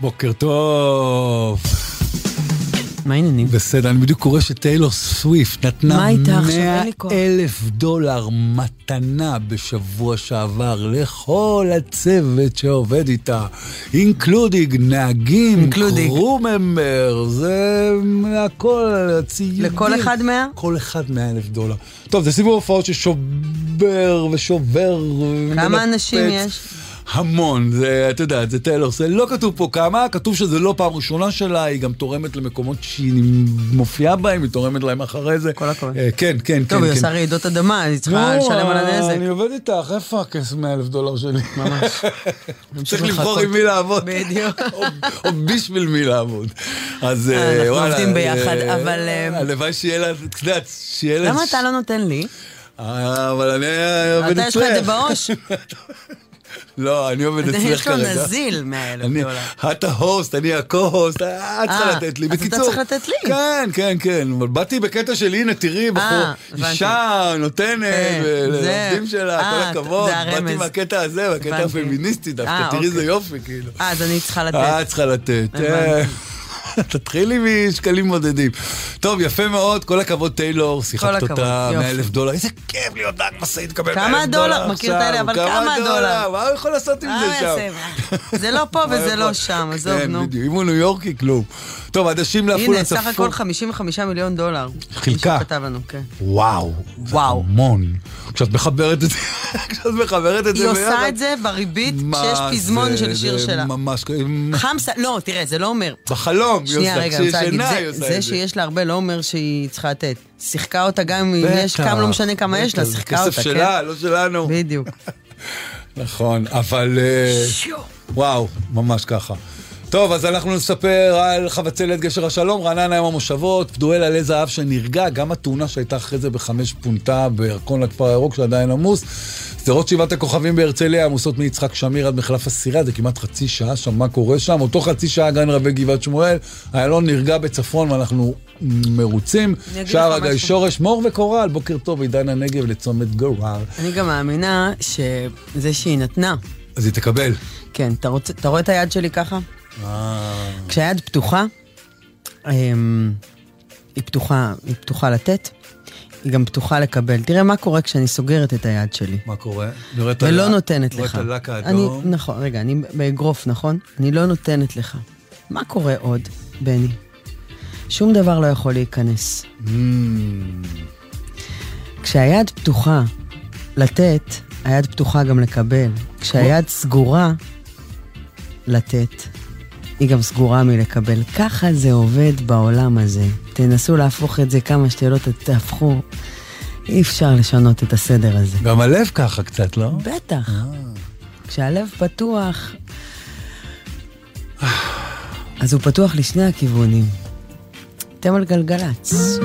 בוקר טוב. מה העניינים? בסדר, אני בדיוק קורא שטיילור סוויפט נתנה מה איתה עכשיו? 100 אין לי כוח. אלף דולר מתנה בשבוע שעבר לכל הצוות שעובד איתה, including נהגים, crew member, זה הכל, ציודים. לכל אחד 100? כל אחד 100 אלף דולר. טוב, זה סיבוב הופעות ששובר ושובר. כמה ומנפץ. אנשים יש? המון, זה, את יודעת, זה טיילור, זה לא כתוב פה כמה, כתוב שזה לא פעם ראשונה שלה, היא גם תורמת למקומות שהיא מופיעה בהם, היא תורמת להם אחרי זה. כל הכבוד. כן, כן, כן. טוב, היא כן. עושה רעידות אדמה, היא צריכה לא, לשלם על הנזק. אני עובד איתך, איפה הכסף 100 אלף דולר שלי? ממש. *laughs* צריך לבחור עם מי לעבוד. בדיוק. *laughs* או בשביל מי לעבוד. אז אה, אה, אנחנו וואלה. עובדים ביחד, אה, אבל, אה, הלוואי שיהיה לה, את יודעת, שיהיה לה... למה אתה לא נותן לי? אבל אני עובד אתה אצלך. יש לך את זה בראש. *laughs* לא, אני עובד אצלך כרגע. יש לו נזיל 100 אלף אני- דולר. את ההוסט, אני הקו-הוסט, את צריכה אה, לתת לי. אז אתה בקיצור, צריך לתת לי. כן, כן, כן, אבל באתי בקטע של הנה, תראי, בחור, הבנתי. אישה נותנת, כן, ולעובדים שלה, אה, כל הכבוד. באתי מהקטע הזה, מהקטע. הפמיניסטי דווקא, אה, תראי איזה אוקיי. יופי, כאילו. אה, אז אני צריכה לתת. את צריכה לתת. *laughs* אה, תתחילי משקלים בודדים. טוב, יפה מאוד, כל הכבוד טיילור, שיחקת אותה יופי. 100 אלף דולר. איזה כיף להיות נהג משאית, לקבל 100 כמה אלף דולר דולר? מכיר את. האלה, אבל כמה דולר? מה הוא יכול לעשות עם מה זה שם? זה לא פה *laughs* וזה לא שם, עזוב, כן, נו. בדיוק. אם הוא ניו יורקי, כלום. טוב, עדשים לעפולה הנה, צפון. סך הכל 55 מיליון דולר. חילקה. מישהו כתב לנו, כן. וואו. וואו. המון. כשאת מחברת את זה, *laughs* כשאת מחברת את זה היא ביחד. עושה את זה בריבית כשיש פזמון זה? של שיר זה שלה. ממש... חמסה, לא, תראה, זה לא אומר. בחלום היא עושה, ישנה זה- היא עושה זה את זה. שיש לה הרבה לא אומר שהיא צריכה לתת. שיחקה אותה גם אם יש כמה, לא משנה כמה יש לה, זה שיחקה אותה, כן? כסף שלה, לא שלנו. בדיוק. *laughs* נכון, אבל... אה, וואו, ממש ככה. טוב, אז אנחנו נספר על חבצלת גשר השלום, רעננה יום המושבות, פדואל עלי זהב שנרגע, גם התאונה שהייתה אחרי זה בחמש פונטה בירקון לכפר הירוק שעדיין עמוס. שדרות שבעת הכוכבים בהרצליה עמוסות מיצחק שמיר עד מחלף הסירה, זה כמעט חצי שעה שם, מה קורה שם? אותו חצי שעה גן רבי גבעת שמואל, איילון נרגע בצפון ואנחנו מרוצים. שער הגיא. שורש, מור וקורל, בוקר טוב, עידן הנגב לצומת גורל. אני גם מאמינה שזה שהיא נתנה. אז היא תקבל. כן, אתה רואה את היד שלי ככה? כשהיד פתוחה, אמ, היא פתוחה, היא פתוחה לתת, היא גם פתוחה לקבל. תראה מה קורה כשאני סוגרת את היד שלי. מה קורה? אני ולא הלק- נותנת לך. את הלק אני, האדום. נכון, רגע, אני באגרוף, נכון? אני לא נותנת לך. מה קורה עוד, בני? שום דבר לא יכול להיכנס. Mm. כשהיד פתוחה לתת, היד פתוחה גם לקבל. כשהיד סגורה לתת, היא גם סגורה מלקבל. ככה זה עובד בעולם הזה. תנסו להפוך את זה כמה שלא תהפכו. אי אפשר לשנות את הסדר הזה. גם הלב ככה קצת, לא? בטח. כשהלב פתוח, אז הוא פתוח לשני הכיוונים. אתם על גלגלצ.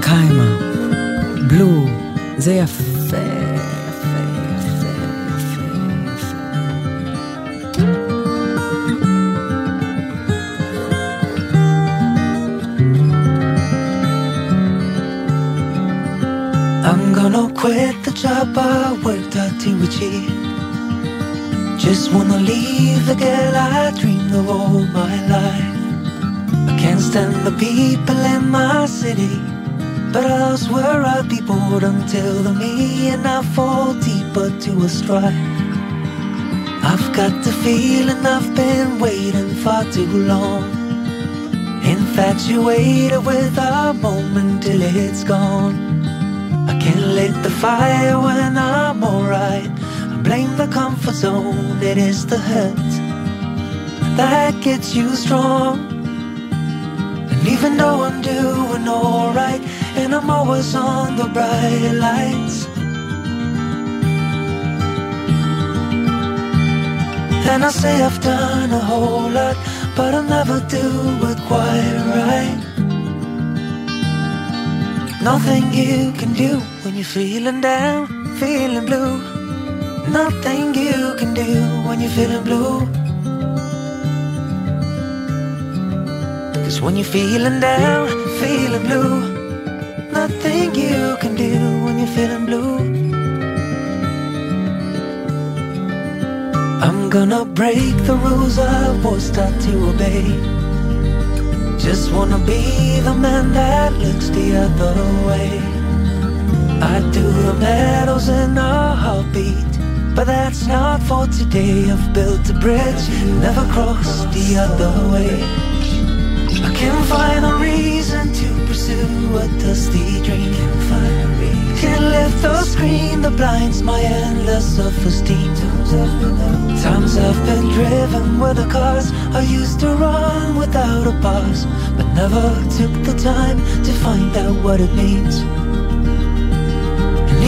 קיימה, בלו, זה יפה, יפה, gonna quit the job I worked hard to achieve. Just wanna leave the girl I dreamed of all my life. I can't stand the people in my city, but elsewhere I'd be bored until the me and I fall deeper to a stride. I've got the feeling I've been waiting far too long. Infatuated with a moment till it's gone. Can't lit the fire when I'm alright. I blame the comfort zone, it is the hurt that gets you strong. And even though I'm doing alright, and I'm always on the bright lights. And I say I've done a whole lot, but I'll never do it quite right. Nothing you can do you're feeling down, feeling blue. Nothing you can do when you're feeling blue. Cause when you're feeling down, feeling blue. Nothing you can do when you're feeling blue. I'm gonna break the rules I was taught to obey. Just wanna be the man that looks the other way. I'd do the medals in a heartbeat. But that's not for today. I've built a bridge, never crossed the other way. I can't find a reason to pursue a dusty dream. Can't find a reason. Can't lift the screen that blinds my endless self-esteem. Times I've been driven with the cars I used to run without a pause, but never took the time to find out what it means.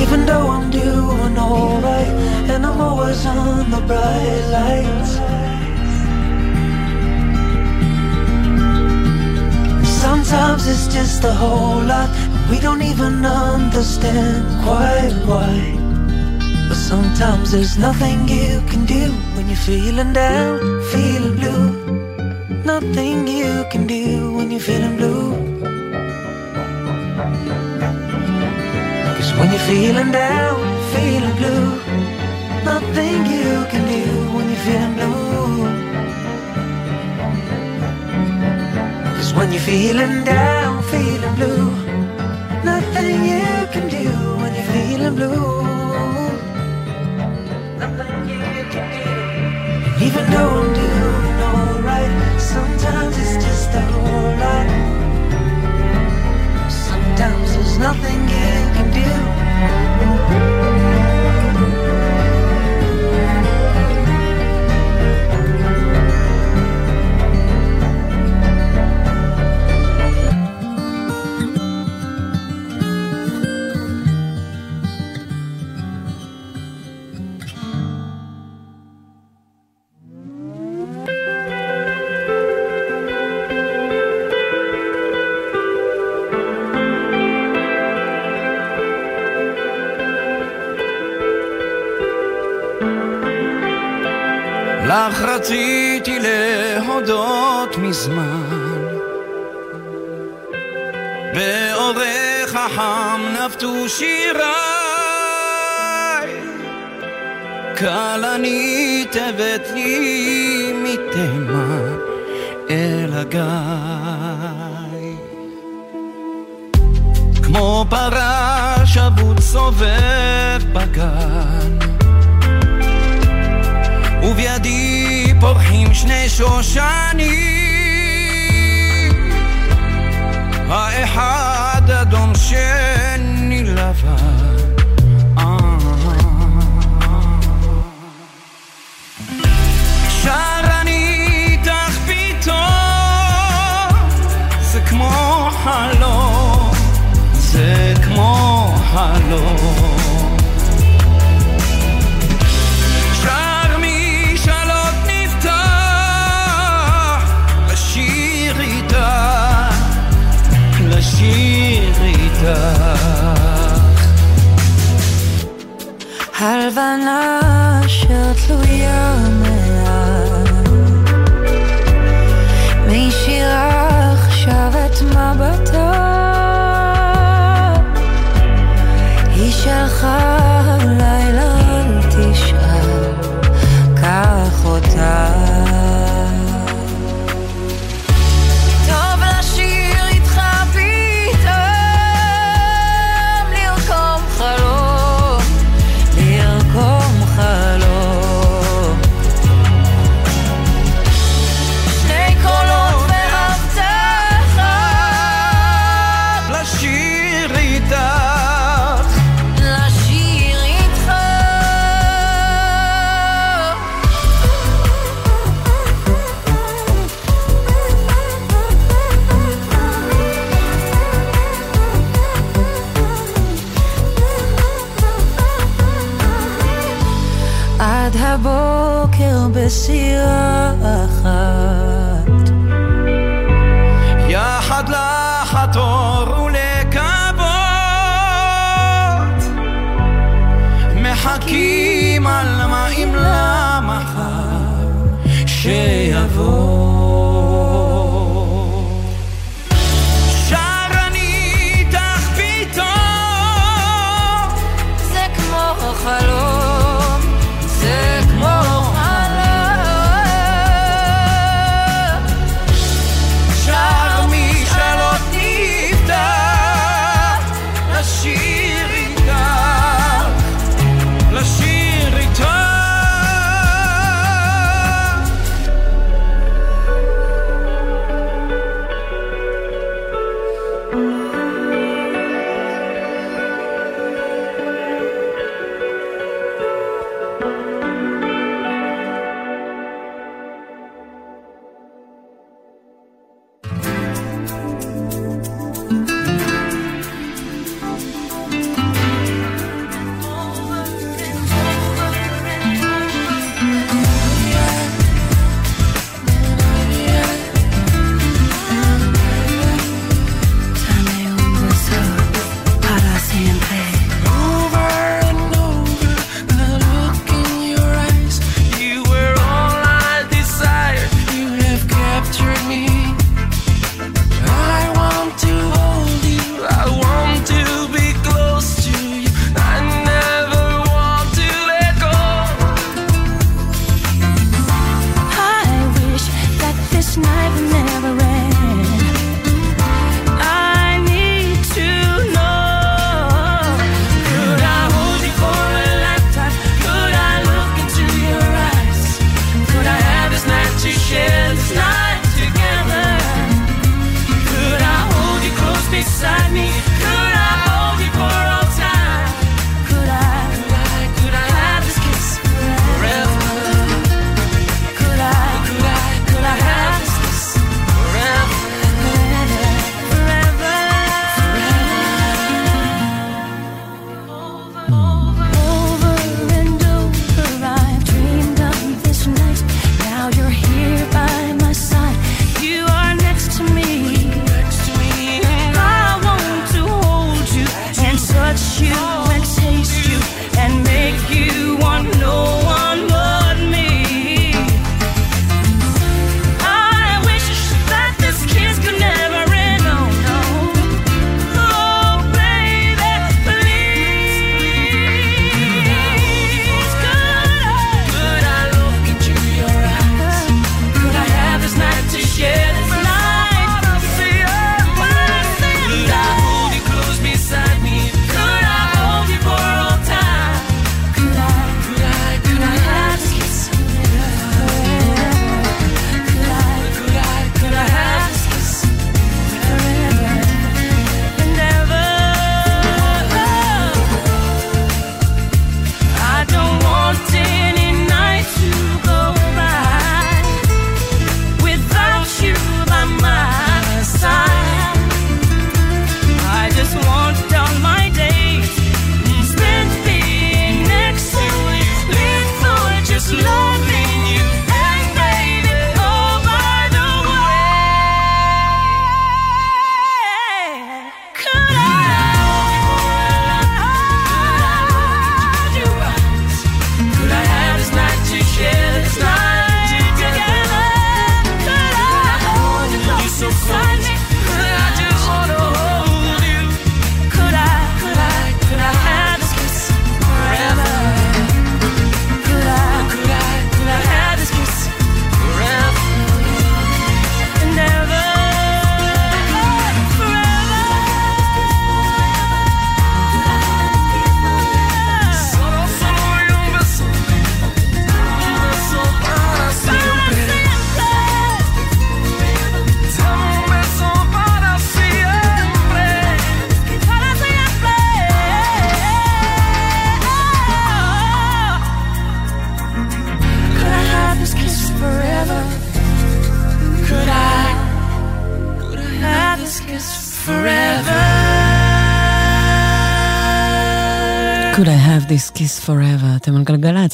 Even though I'm doing alright, and I'm always on the bright lights. Sometimes it's just a whole lot, we don't even understand quite why. But sometimes there's nothing you can do when you're feeling down, feeling blue. Nothing you can do when you're feeling blue. When you're feeling down, feeling blue, nothing you can do when you're feeling blue. Cause when you're feeling down, feeling blue, nothing you can do when you're feeling blue. Nothing you can do. Even though I'm doing nothing you can do. רציתי להודות מזמן. באורך החם נפתו שיריי. כלנית הבאת לי מתימן אל הגיא. כמו פרש אבוד סובב בגן. ובידי פורחים שני שושנים. האחד אדום שני איתך. הלבנה אשר תלויה מעל מישירה עכשיו את מבטה היא שלחה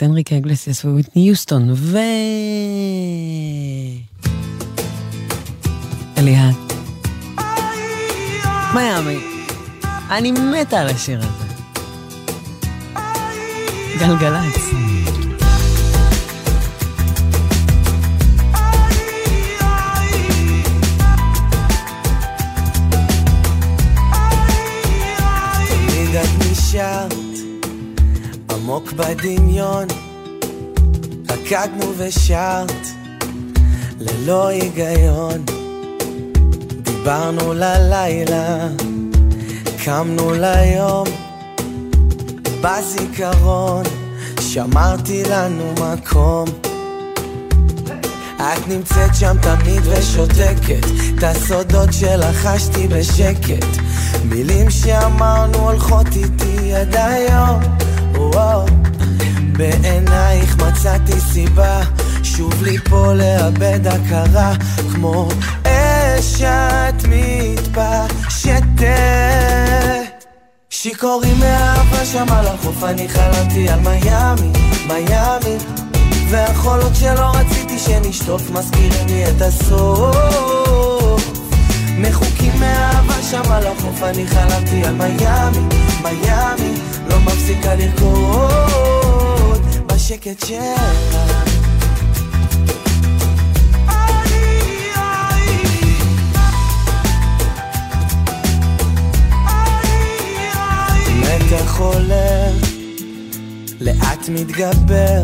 גלגלצ, הנריקה אגלסיאס וויטני יוסטון ו... אליעד. מיאמי. אני מתה על השיר הזה. גלגלצ. עמוק בדמיון רקדנו ושרת ללא היגיון. דיברנו ללילה קמנו ליום. בזיכרון שמרתי לנו מקום. את נמצאת שם תמיד ושותקת. את הסודות שלחשתי בשקט. מילים שאמרנו הולכות איתי עד היום. וואו. בעינייך מצאתי סיבה שוב ליפול לאבד הכרה כמו אש את מתפשטת. שיכורים מאהבה שם על החוף אני חלמתי על מיאמי, מיאמי. והחולות שלא רציתי שנשטוף מזכירים לי את הסוף. מחוקים מאהבה שם על החוף אני חלמתי על מיאמי, מיאמי. לא מפסיקה לרקוד שלה מתח עולה, לאט מתגבר.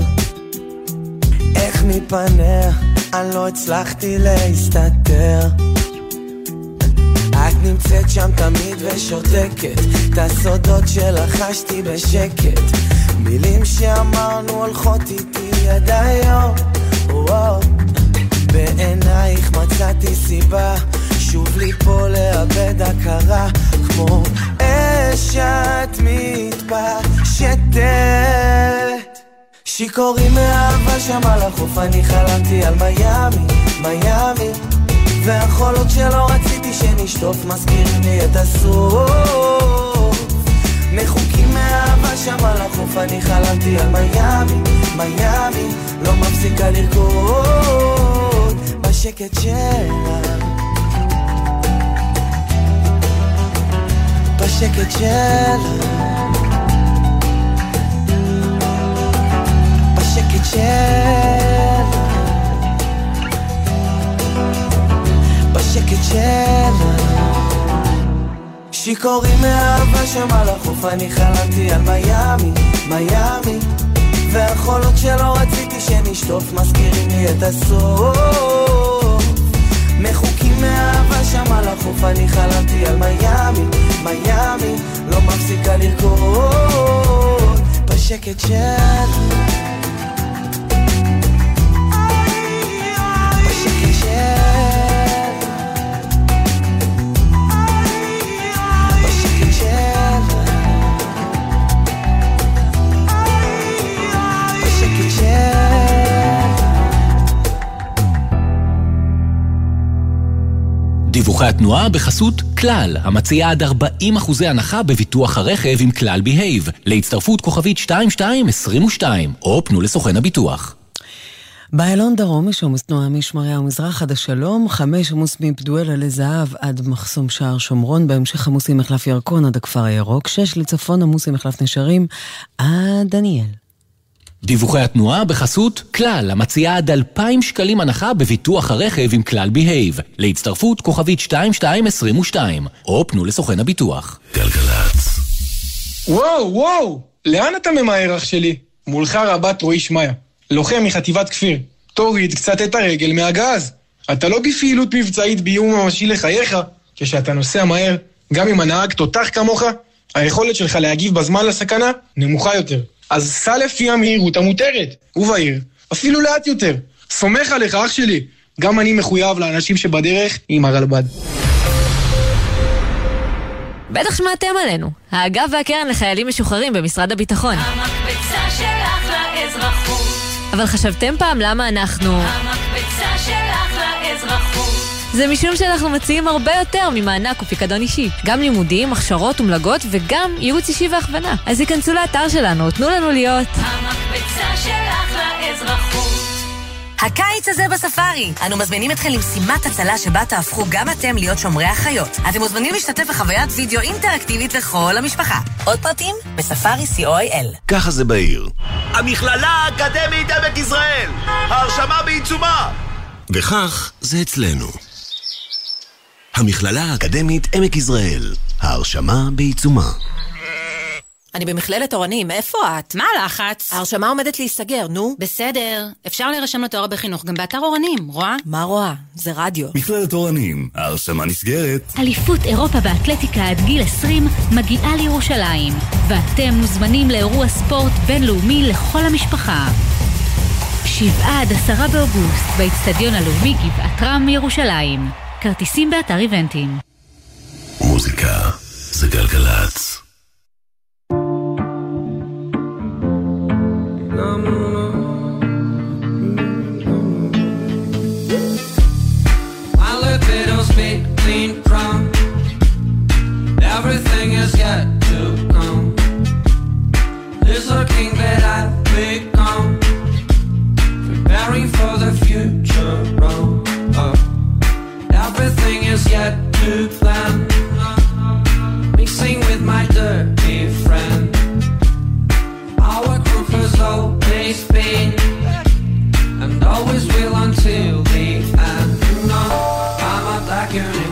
איך מפניה אני לא הצלחתי להסתתר את נמצאת שם תמיד ושותקת. את הסודות שלחשתי בשקט מילים שאמרנו הולכות איתי עד היום. בעינייך מצאתי סיבה. שוב ליפול לאבד הכרה. כמו אש את מתפשטת. שיכורים מאהבה שם על החוף אני חלמתי על מיאמי, מיאמי. והחולות שלא רציתי שנשטוף מזכירים לי את הסוף מאהבה שם על החוף אני חלמתי על מיאמי, מיאמי לא מפסיקה לרקוד בשקט שלה. בשקט שלה. בשקט שלה. בשקט שלה שיכורים מאהבה שם על החוף אני חלמתי על מיאמי, מיאמי. והחולות שלא רציתי שנשטוף מזכירים לי את הסוף. מחוקים מאהבה שם על החוף אני חלמתי על מיאמי, מיאמי. לא מפסיקה לרקוד בשקט שלה בשקט שלה דיווחי התנועה בחסות כלל, המציעה עד 40% הנחה בביטוח הרכב עם כלל בהייב, להצטרפות כוכבית 2222, או פנו לסוכן הביטוח. באיילון דרום יש עומס תנועה משמריהו מזרח עד השלום, חמש עמוס מפדואלה לזהב עד מחסום שער שומרון, בהמשך עמוס עם מחלף ירקון עד הכפר הירוק, שש לצפון עמוס עם מחלף נשרים עד דניאל. דיווחי התנועה בחסות כלל, המציעה עד 2,000 שקלים הנחה בביטוח הרכב עם כלל בהייב, להצטרפות כוכבית 2222, או פנו לסוכן הביטוח. גלגלצ. וואו, וואו! לאן אתה ממהר, אח שלי? מולך רבת רועי שמעיה, לוחם מחטיבת כפיר. תוריד קצת את הרגל מהגז. אתה לא בפעילות מבצעית באיום ממשי לחייך. כשאתה נוסע מהר, גם אם הנהג תותח כמוך, היכולת שלך להגיב בזמן לסכנה נמוכה יותר. אז סע לפי המהירות המותרת, ובעיר, אפילו לאט יותר. סומך עליך, אח שלי. גם אני מחויב לאנשים שבדרך עם הרלב"ד. בטח שמעתם עלינו. האגף והקרן לחיילים משוחררים במשרד הביטחון. המקפצה שלך לאזרחות. אבל חשבתם פעם למה אנחנו... המקפצה שלך לאזרחות. זה משום שאנחנו מציעים הרבה יותר ממענק ופיקדון אישי. גם לימודים, הכשרות ומלגות וגם ייעוץ אישי והכוונה. אז היכנסו לאתר שלנו, תנו לנו להיות. המקבצה שלך לאזרחות. הקיץ הזה בספארי. אנו מזמינים אתכם למשימת הצלה שבה תהפכו גם אתם להיות שומרי החיות. אתם מוזמנים להשתתף בחוויית וידאו אינטראקטיבית לכל המשפחה. עוד פרטים? בספארי co.il. ככה זה בעיר. המכללה האקדמית עמק יזרעאל! ההרשמה בעיצומה! וכך זה אצלנו. המכללה האקדמית עמק יזרעאל. ההרשמה בעיצומה. אני במכללת אורנים, איפה את? מה הלחץ? ההרשמה עומדת להיסגר, נו. בסדר, אפשר להירשם לתואר בחינוך גם באתר אורנים, רואה? מה רואה? זה רדיו. מכללת אורנים, ההרשמה נסגרת. אליפות אירופה באתלטיקה עד גיל 20 מגיעה לירושלים, ואתם מוזמנים לאירוע ספורט בינלאומי לכל המשפחה. שבעה עד עשרה באוגוסט, באיצטדיון הלאומי גבעת רם ירושלים. כרטיסים באתר איבנטים. מוזיקה זה גלגלצ. My libido's beating drum. Everything is yet to come. There's a king that I've become. Preparing for the future. Oh, oh. Everything is yet to plan. Mixing with my dirty friend. Our group has always been and always will until the end. Know, I'm a black unicorn.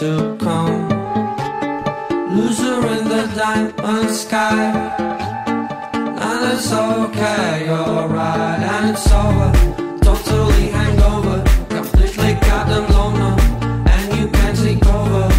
To come. Loser in the diamond sky. And it's okay, you're right, and it's over. Totally hangover. Completely goddamn loner. And you can't take over.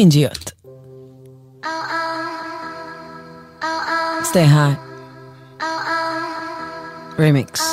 Finge Göt. Stay high. Remix.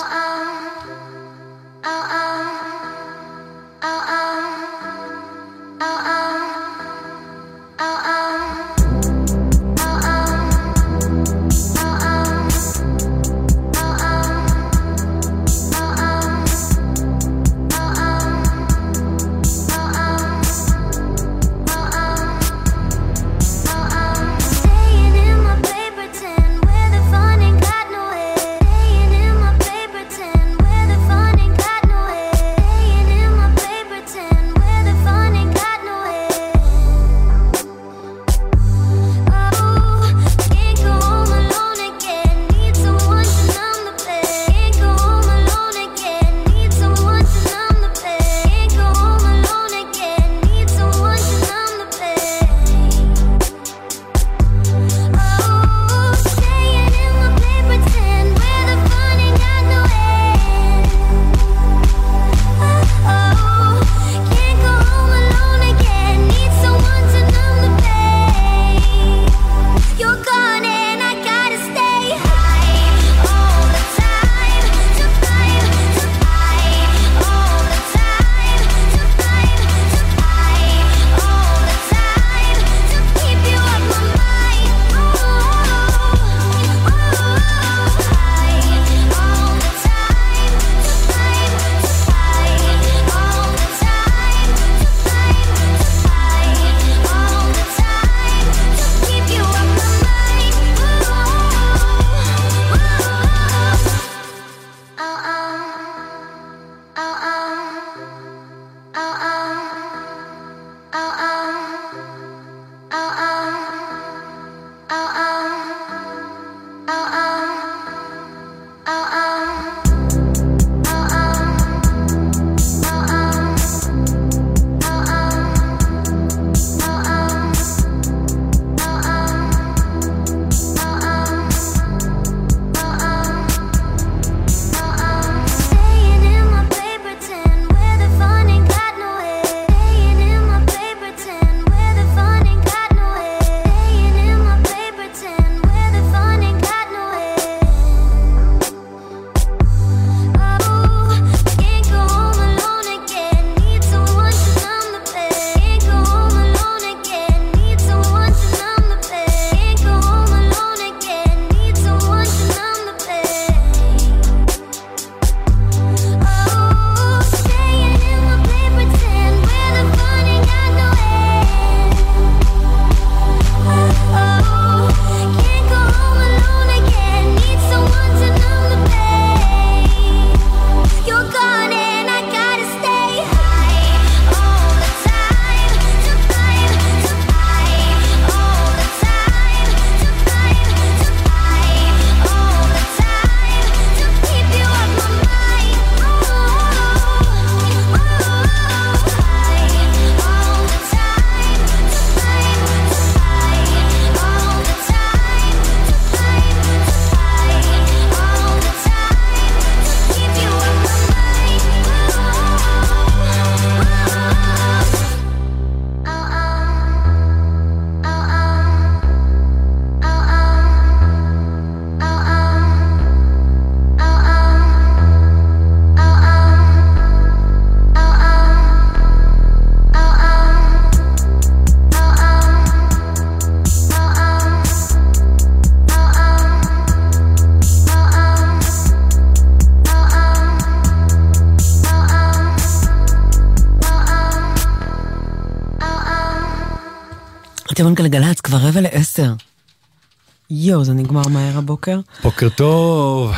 יואו, זה נגמר מהר הבוקר. בוקר טוב.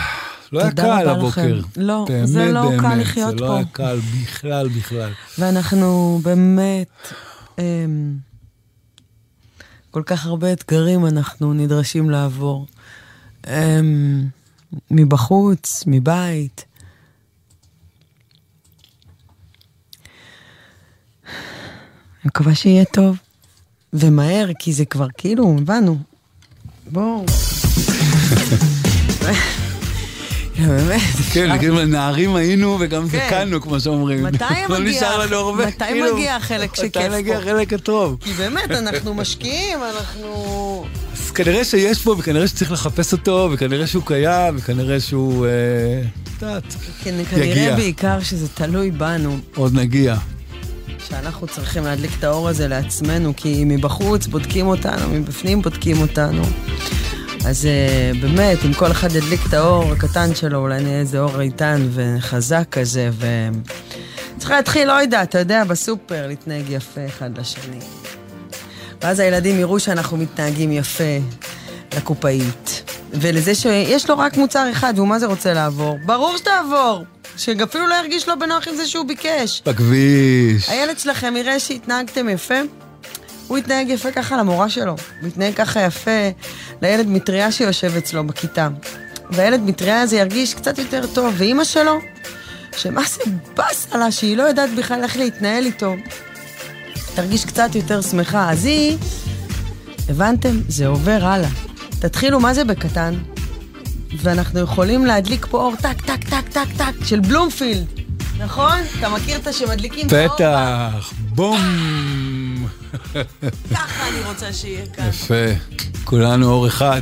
לא היה קל הבוקר. לא, באמת, זה לא באמת, קל לחיות זה לא פה. היה קל בכלל, בכלל. ואנחנו באמת, אמ, כל כך הרבה אתגרים אנחנו נדרשים לעבור. אמ, מבחוץ, מבית. אני מקווה שיהיה טוב. ומהר, כי זה כבר כאילו, הבנו. בואו. יא, *laughs* באמת. כן, כאילו נערים היינו וגם כן. זקנו, כמו שאומרים. מתי *laughs* לא מגיע- כאילו, מגיע החלק שכיף מתי מגיע פה? החלק הטוב? כי באמת, אנחנו משקיעים, אנחנו... אז כנראה שיש פה, וכנראה שצריך לחפש אותו, וכנראה שהוא קיים, וכנראה שהוא... אה, את יודעת, כן, כנראה יגיע. בעיקר שזה תלוי בנו, עוד נגיע. שאנחנו צריכים להדליק את האור הזה לעצמנו, כי מבחוץ בודקים אותנו, מבפנים בודקים אותנו. אז אה, באמת, אם כל אחד ידליק את האור הקטן שלו, אולי נהיה איזה אור איתן וחזק כזה, ו... צריך להתחיל, לא יודעת, אתה יודע, בסופר, להתנהג יפה אחד לשני. ואז הילדים יראו שאנחנו מתנהגים יפה לקופאית. ולזה שיש לו רק מוצר אחד, והוא מה זה רוצה לעבור? ברור שתעבור! שאפילו לא ירגיש לו בנוח עם זה שהוא ביקש. בכביש. הילד שלכם יראה שהתנהגתם יפה, הוא יתנהג יפה ככה למורה שלו. הוא יתנהג ככה יפה לילד מטריה שיושב אצלו בכיתה. והילד מטריה הזה ירגיש קצת יותר טוב, ואימא שלו, שמה זה באסה לה שהיא לא יודעת בכלל איך להתנהל איתו, תרגיש קצת יותר שמחה. אז היא, הבנתם? זה עובר הלאה. תתחילו, מה זה בקטן? ואנחנו יכולים להדליק פה אור טק, טק, טק, טק, טק, של בלומפילד. נכון? אתה מכיר את השמדליקים את האור? בטח, בום. ככה אני רוצה שיהיה כאן. יפה, כולנו אור אחד.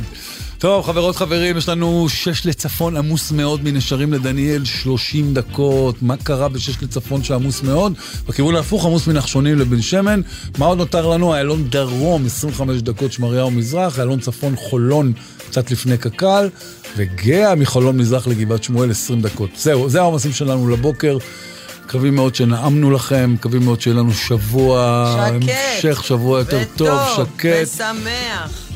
טוב, חברות חברים, יש לנו שש לצפון עמוס מאוד מנשרים לדניאל, 30 דקות. מה קרה בשש לצפון שעמוס מאוד? בכיוון ההפוך עמוס מנחשונים לבן שמן. מה עוד נותר לנו? איילון דרום, 25 דקות שמריהו מזרח, איילון צפון חולון, קצת לפני קק"ל, וגאה מחולון מזרח לגבעת שמואל, 20 דקות. זהו, זה העומסים שלנו לבוקר. מקווים מאוד שנעמנו לכם, מקווים מאוד שיהיה לנו שבוע, שקט. המשך שבוע יותר טוב, שקט. ושמח.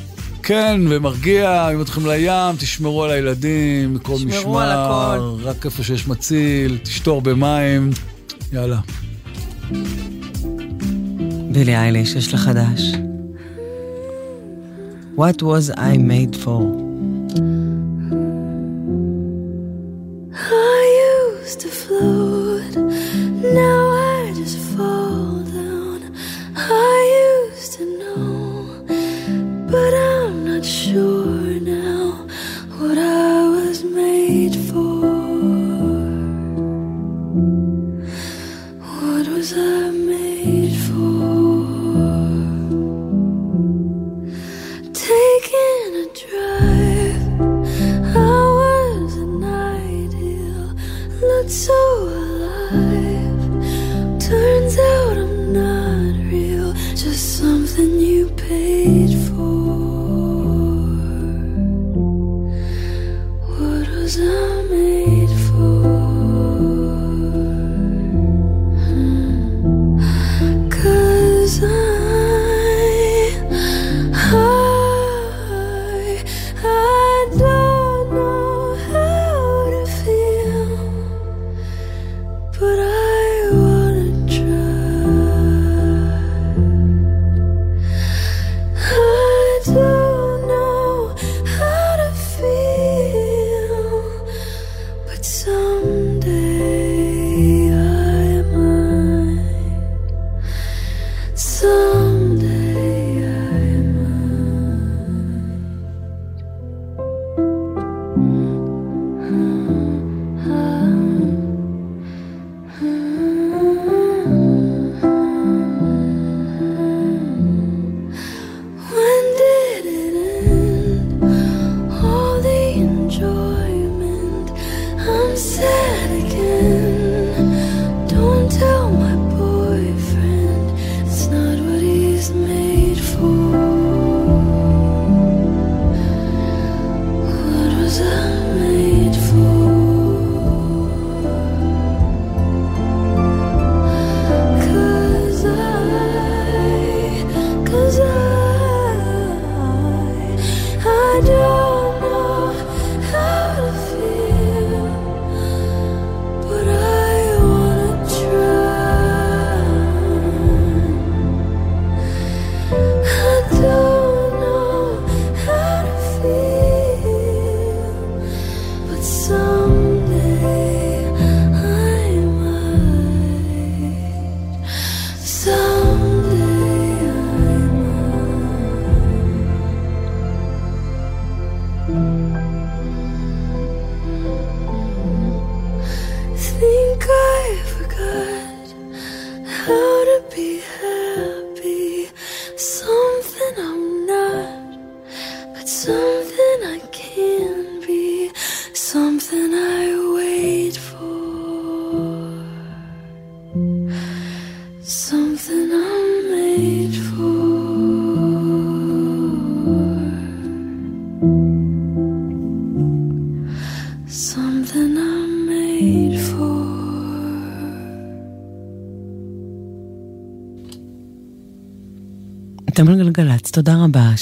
כן, ומרגיע, אם אתם לים, תשמרו על הילדים, מכל משמר. תשמרו על הכל. רק איפה שיש מציל, תשתו הרבה מים, יאללה. בילי אייליש, יש לה חדש. What was I made for?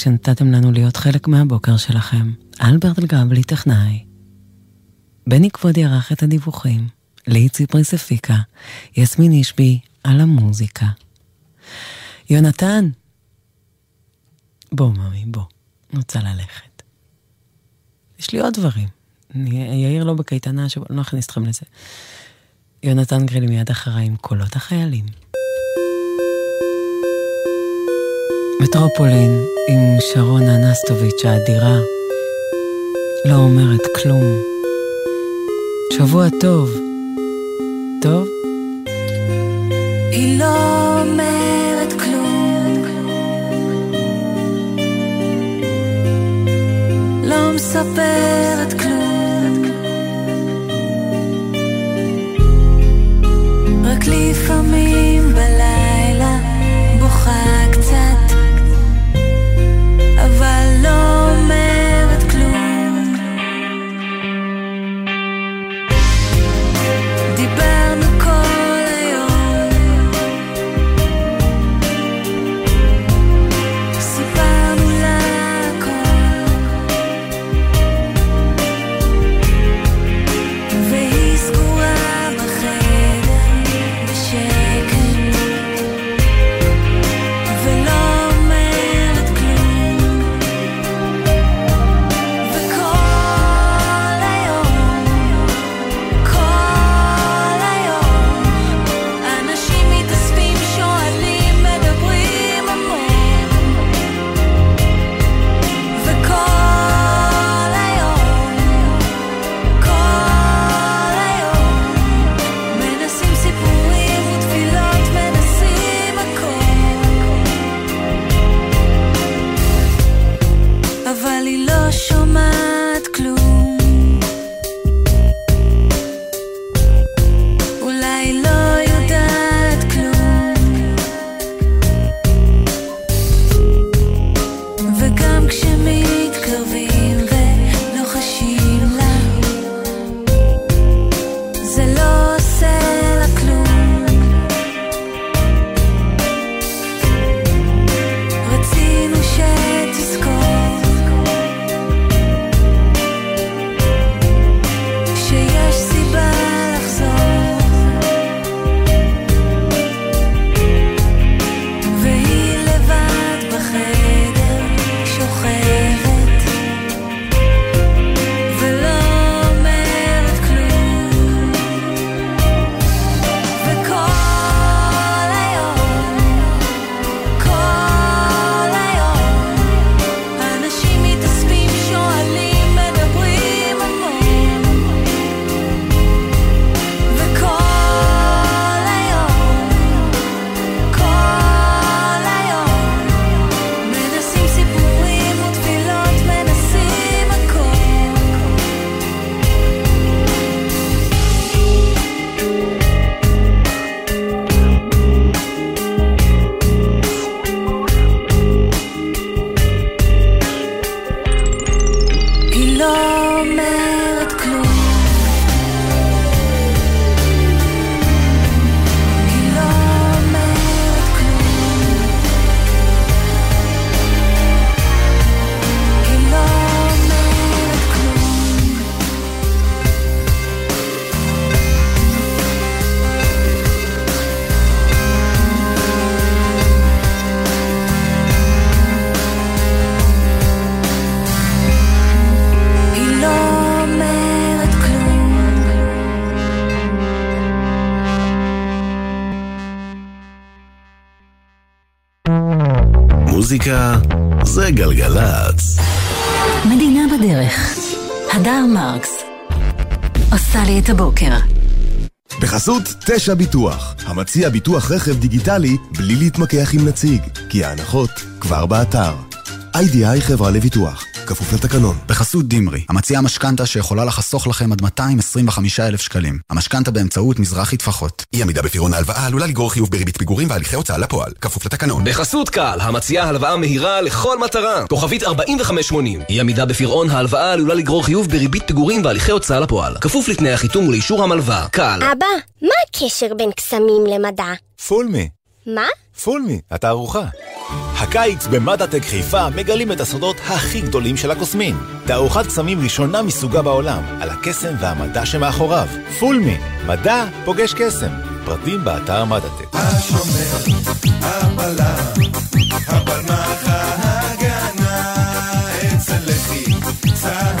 שנתתם לנו להיות חלק מהבוקר שלכם. אלברט אלגבלי טכנאי. בני כבודי ערך את הדיווחים. ליהי ציפריס הפיקה. יסמין אישבי על המוזיקה. יונתן, בוא ממי, בוא. אני רוצה ללכת. יש לי עוד דברים. אני, יאיר לא בקייטנה, שבו, לא אכניס אתכם לזה. יונתן גרילי מיד אחריי עם קולות החיילים. מטרופולין עם שרונה נסטוביץ' האדירה לא אומרת כלום. שבוע טוב. טוב? היא לא אומרת כלום, לא מספרת כלום, רק לפעמים גלגלצ. מדינה בדרך. הדר מרקס. עושה לי את הבוקר. בחסות תשע ביטוח, המציע ביטוח רכב דיגיטלי בלי להתמקח עם נציג, כי ההנחות כבר באתר. איי-די-איי חברה לביטוח, כפוף לתקנון. בחסות דימרי, המציעה משכנתה שיכולה לחסוך לכם עד 225,000 שקלים. המשכנתה באמצעות מזרחי טפחות. אי עמידה בפירעון ההלוואה עלולה לגרור חיוב בריבית פיגורים והליכי הוצאה לפועל, כפוף לתקנון. בחסות קל, המציעה הלוואה מהירה לכל מטרה. כוכבית 4580. אי עמידה בפירעון ההלוואה עלולה לגרור חיוב בריבית פיגורים והליכי הוצאה לפועל. כפוף לתנאי החיתום ולאישור המלווה. קל. אבא, מה הקשר בין קסמים למדע? פולמי. מה? פולמי, התערוכה. הקיץ במדעטק חיפה מגלים את הסודות הכי גדולים של הקוסמים. תערוכת קסמים ראשונה מסוגה בעולם, על הקסם והמדע שמאחוריו. פולמי, מדע פוגש קסם. פרטים באתר מדעטק. השומר, הבלם, הפלמח ההגנה, אצל לחי, צהל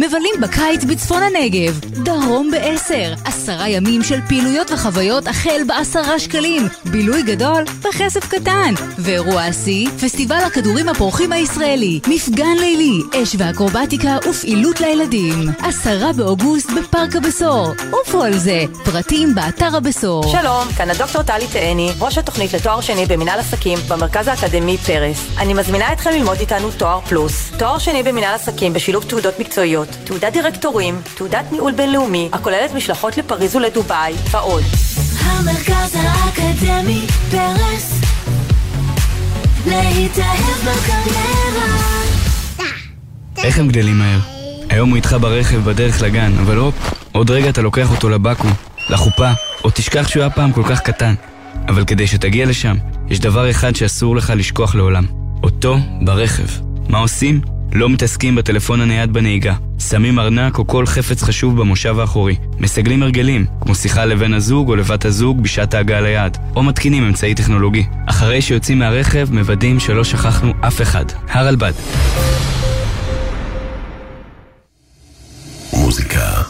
מבלים בקיץ בצפון הנגב, דרום בעשר, עשרה ימים של פעילויות וחוויות החל בעשרה שקלים, בילוי גדול בכסף קטן, ואירוע השיא, פסטיבל הכדורים הפורחים הישראלי, מפגן לילי, אש ואקרובטיקה ופעילות לילדים, עשרה באוגוסט בפארק הבשור, על זה, פרטים באתר הבשור. שלום, כאן הדוקטור טלי תאני, ראש התוכנית לתואר שני במנהל עסקים במרכז האקדמי פרס. אני מזמינה אתכם ללמוד איתנו תואר פלוס. תואר שני במנהל עסקים בשילוב תעודות מקצועיות, תעודת דירקטורים, תעודת ניהול בינלאומי, הכוללת משלחות לפריז ולדובאי, ועוד. המרכז האקדמי פרס להתאהב בקריירה איך הם גדלים מהר? היום הוא איתך ברכב בדרך לגן, אבל הופ, עוד רגע אתה לוקח אותו לבקו"ם, לחופה, או תשכח שהוא היה פעם כל כך קטן. אבל כדי שתגיע לשם, יש דבר אחד שאסור לך לשכוח לעולם. אותו ברכב. מה עושים? לא מתעסקים בטלפון הנייד בנהיגה. שמים ארנק או כל חפץ חשוב במושב האחורי. מסגלים הרגלים, כמו שיחה לבן הזוג או לבת הזוג בשעת ההגעה ליעד, או מתקינים אמצעי טכנולוגי. אחרי שיוצאים מהרכב, מוודאים שלא שכחנו אף אחד. הרלב"ד. מוזיקה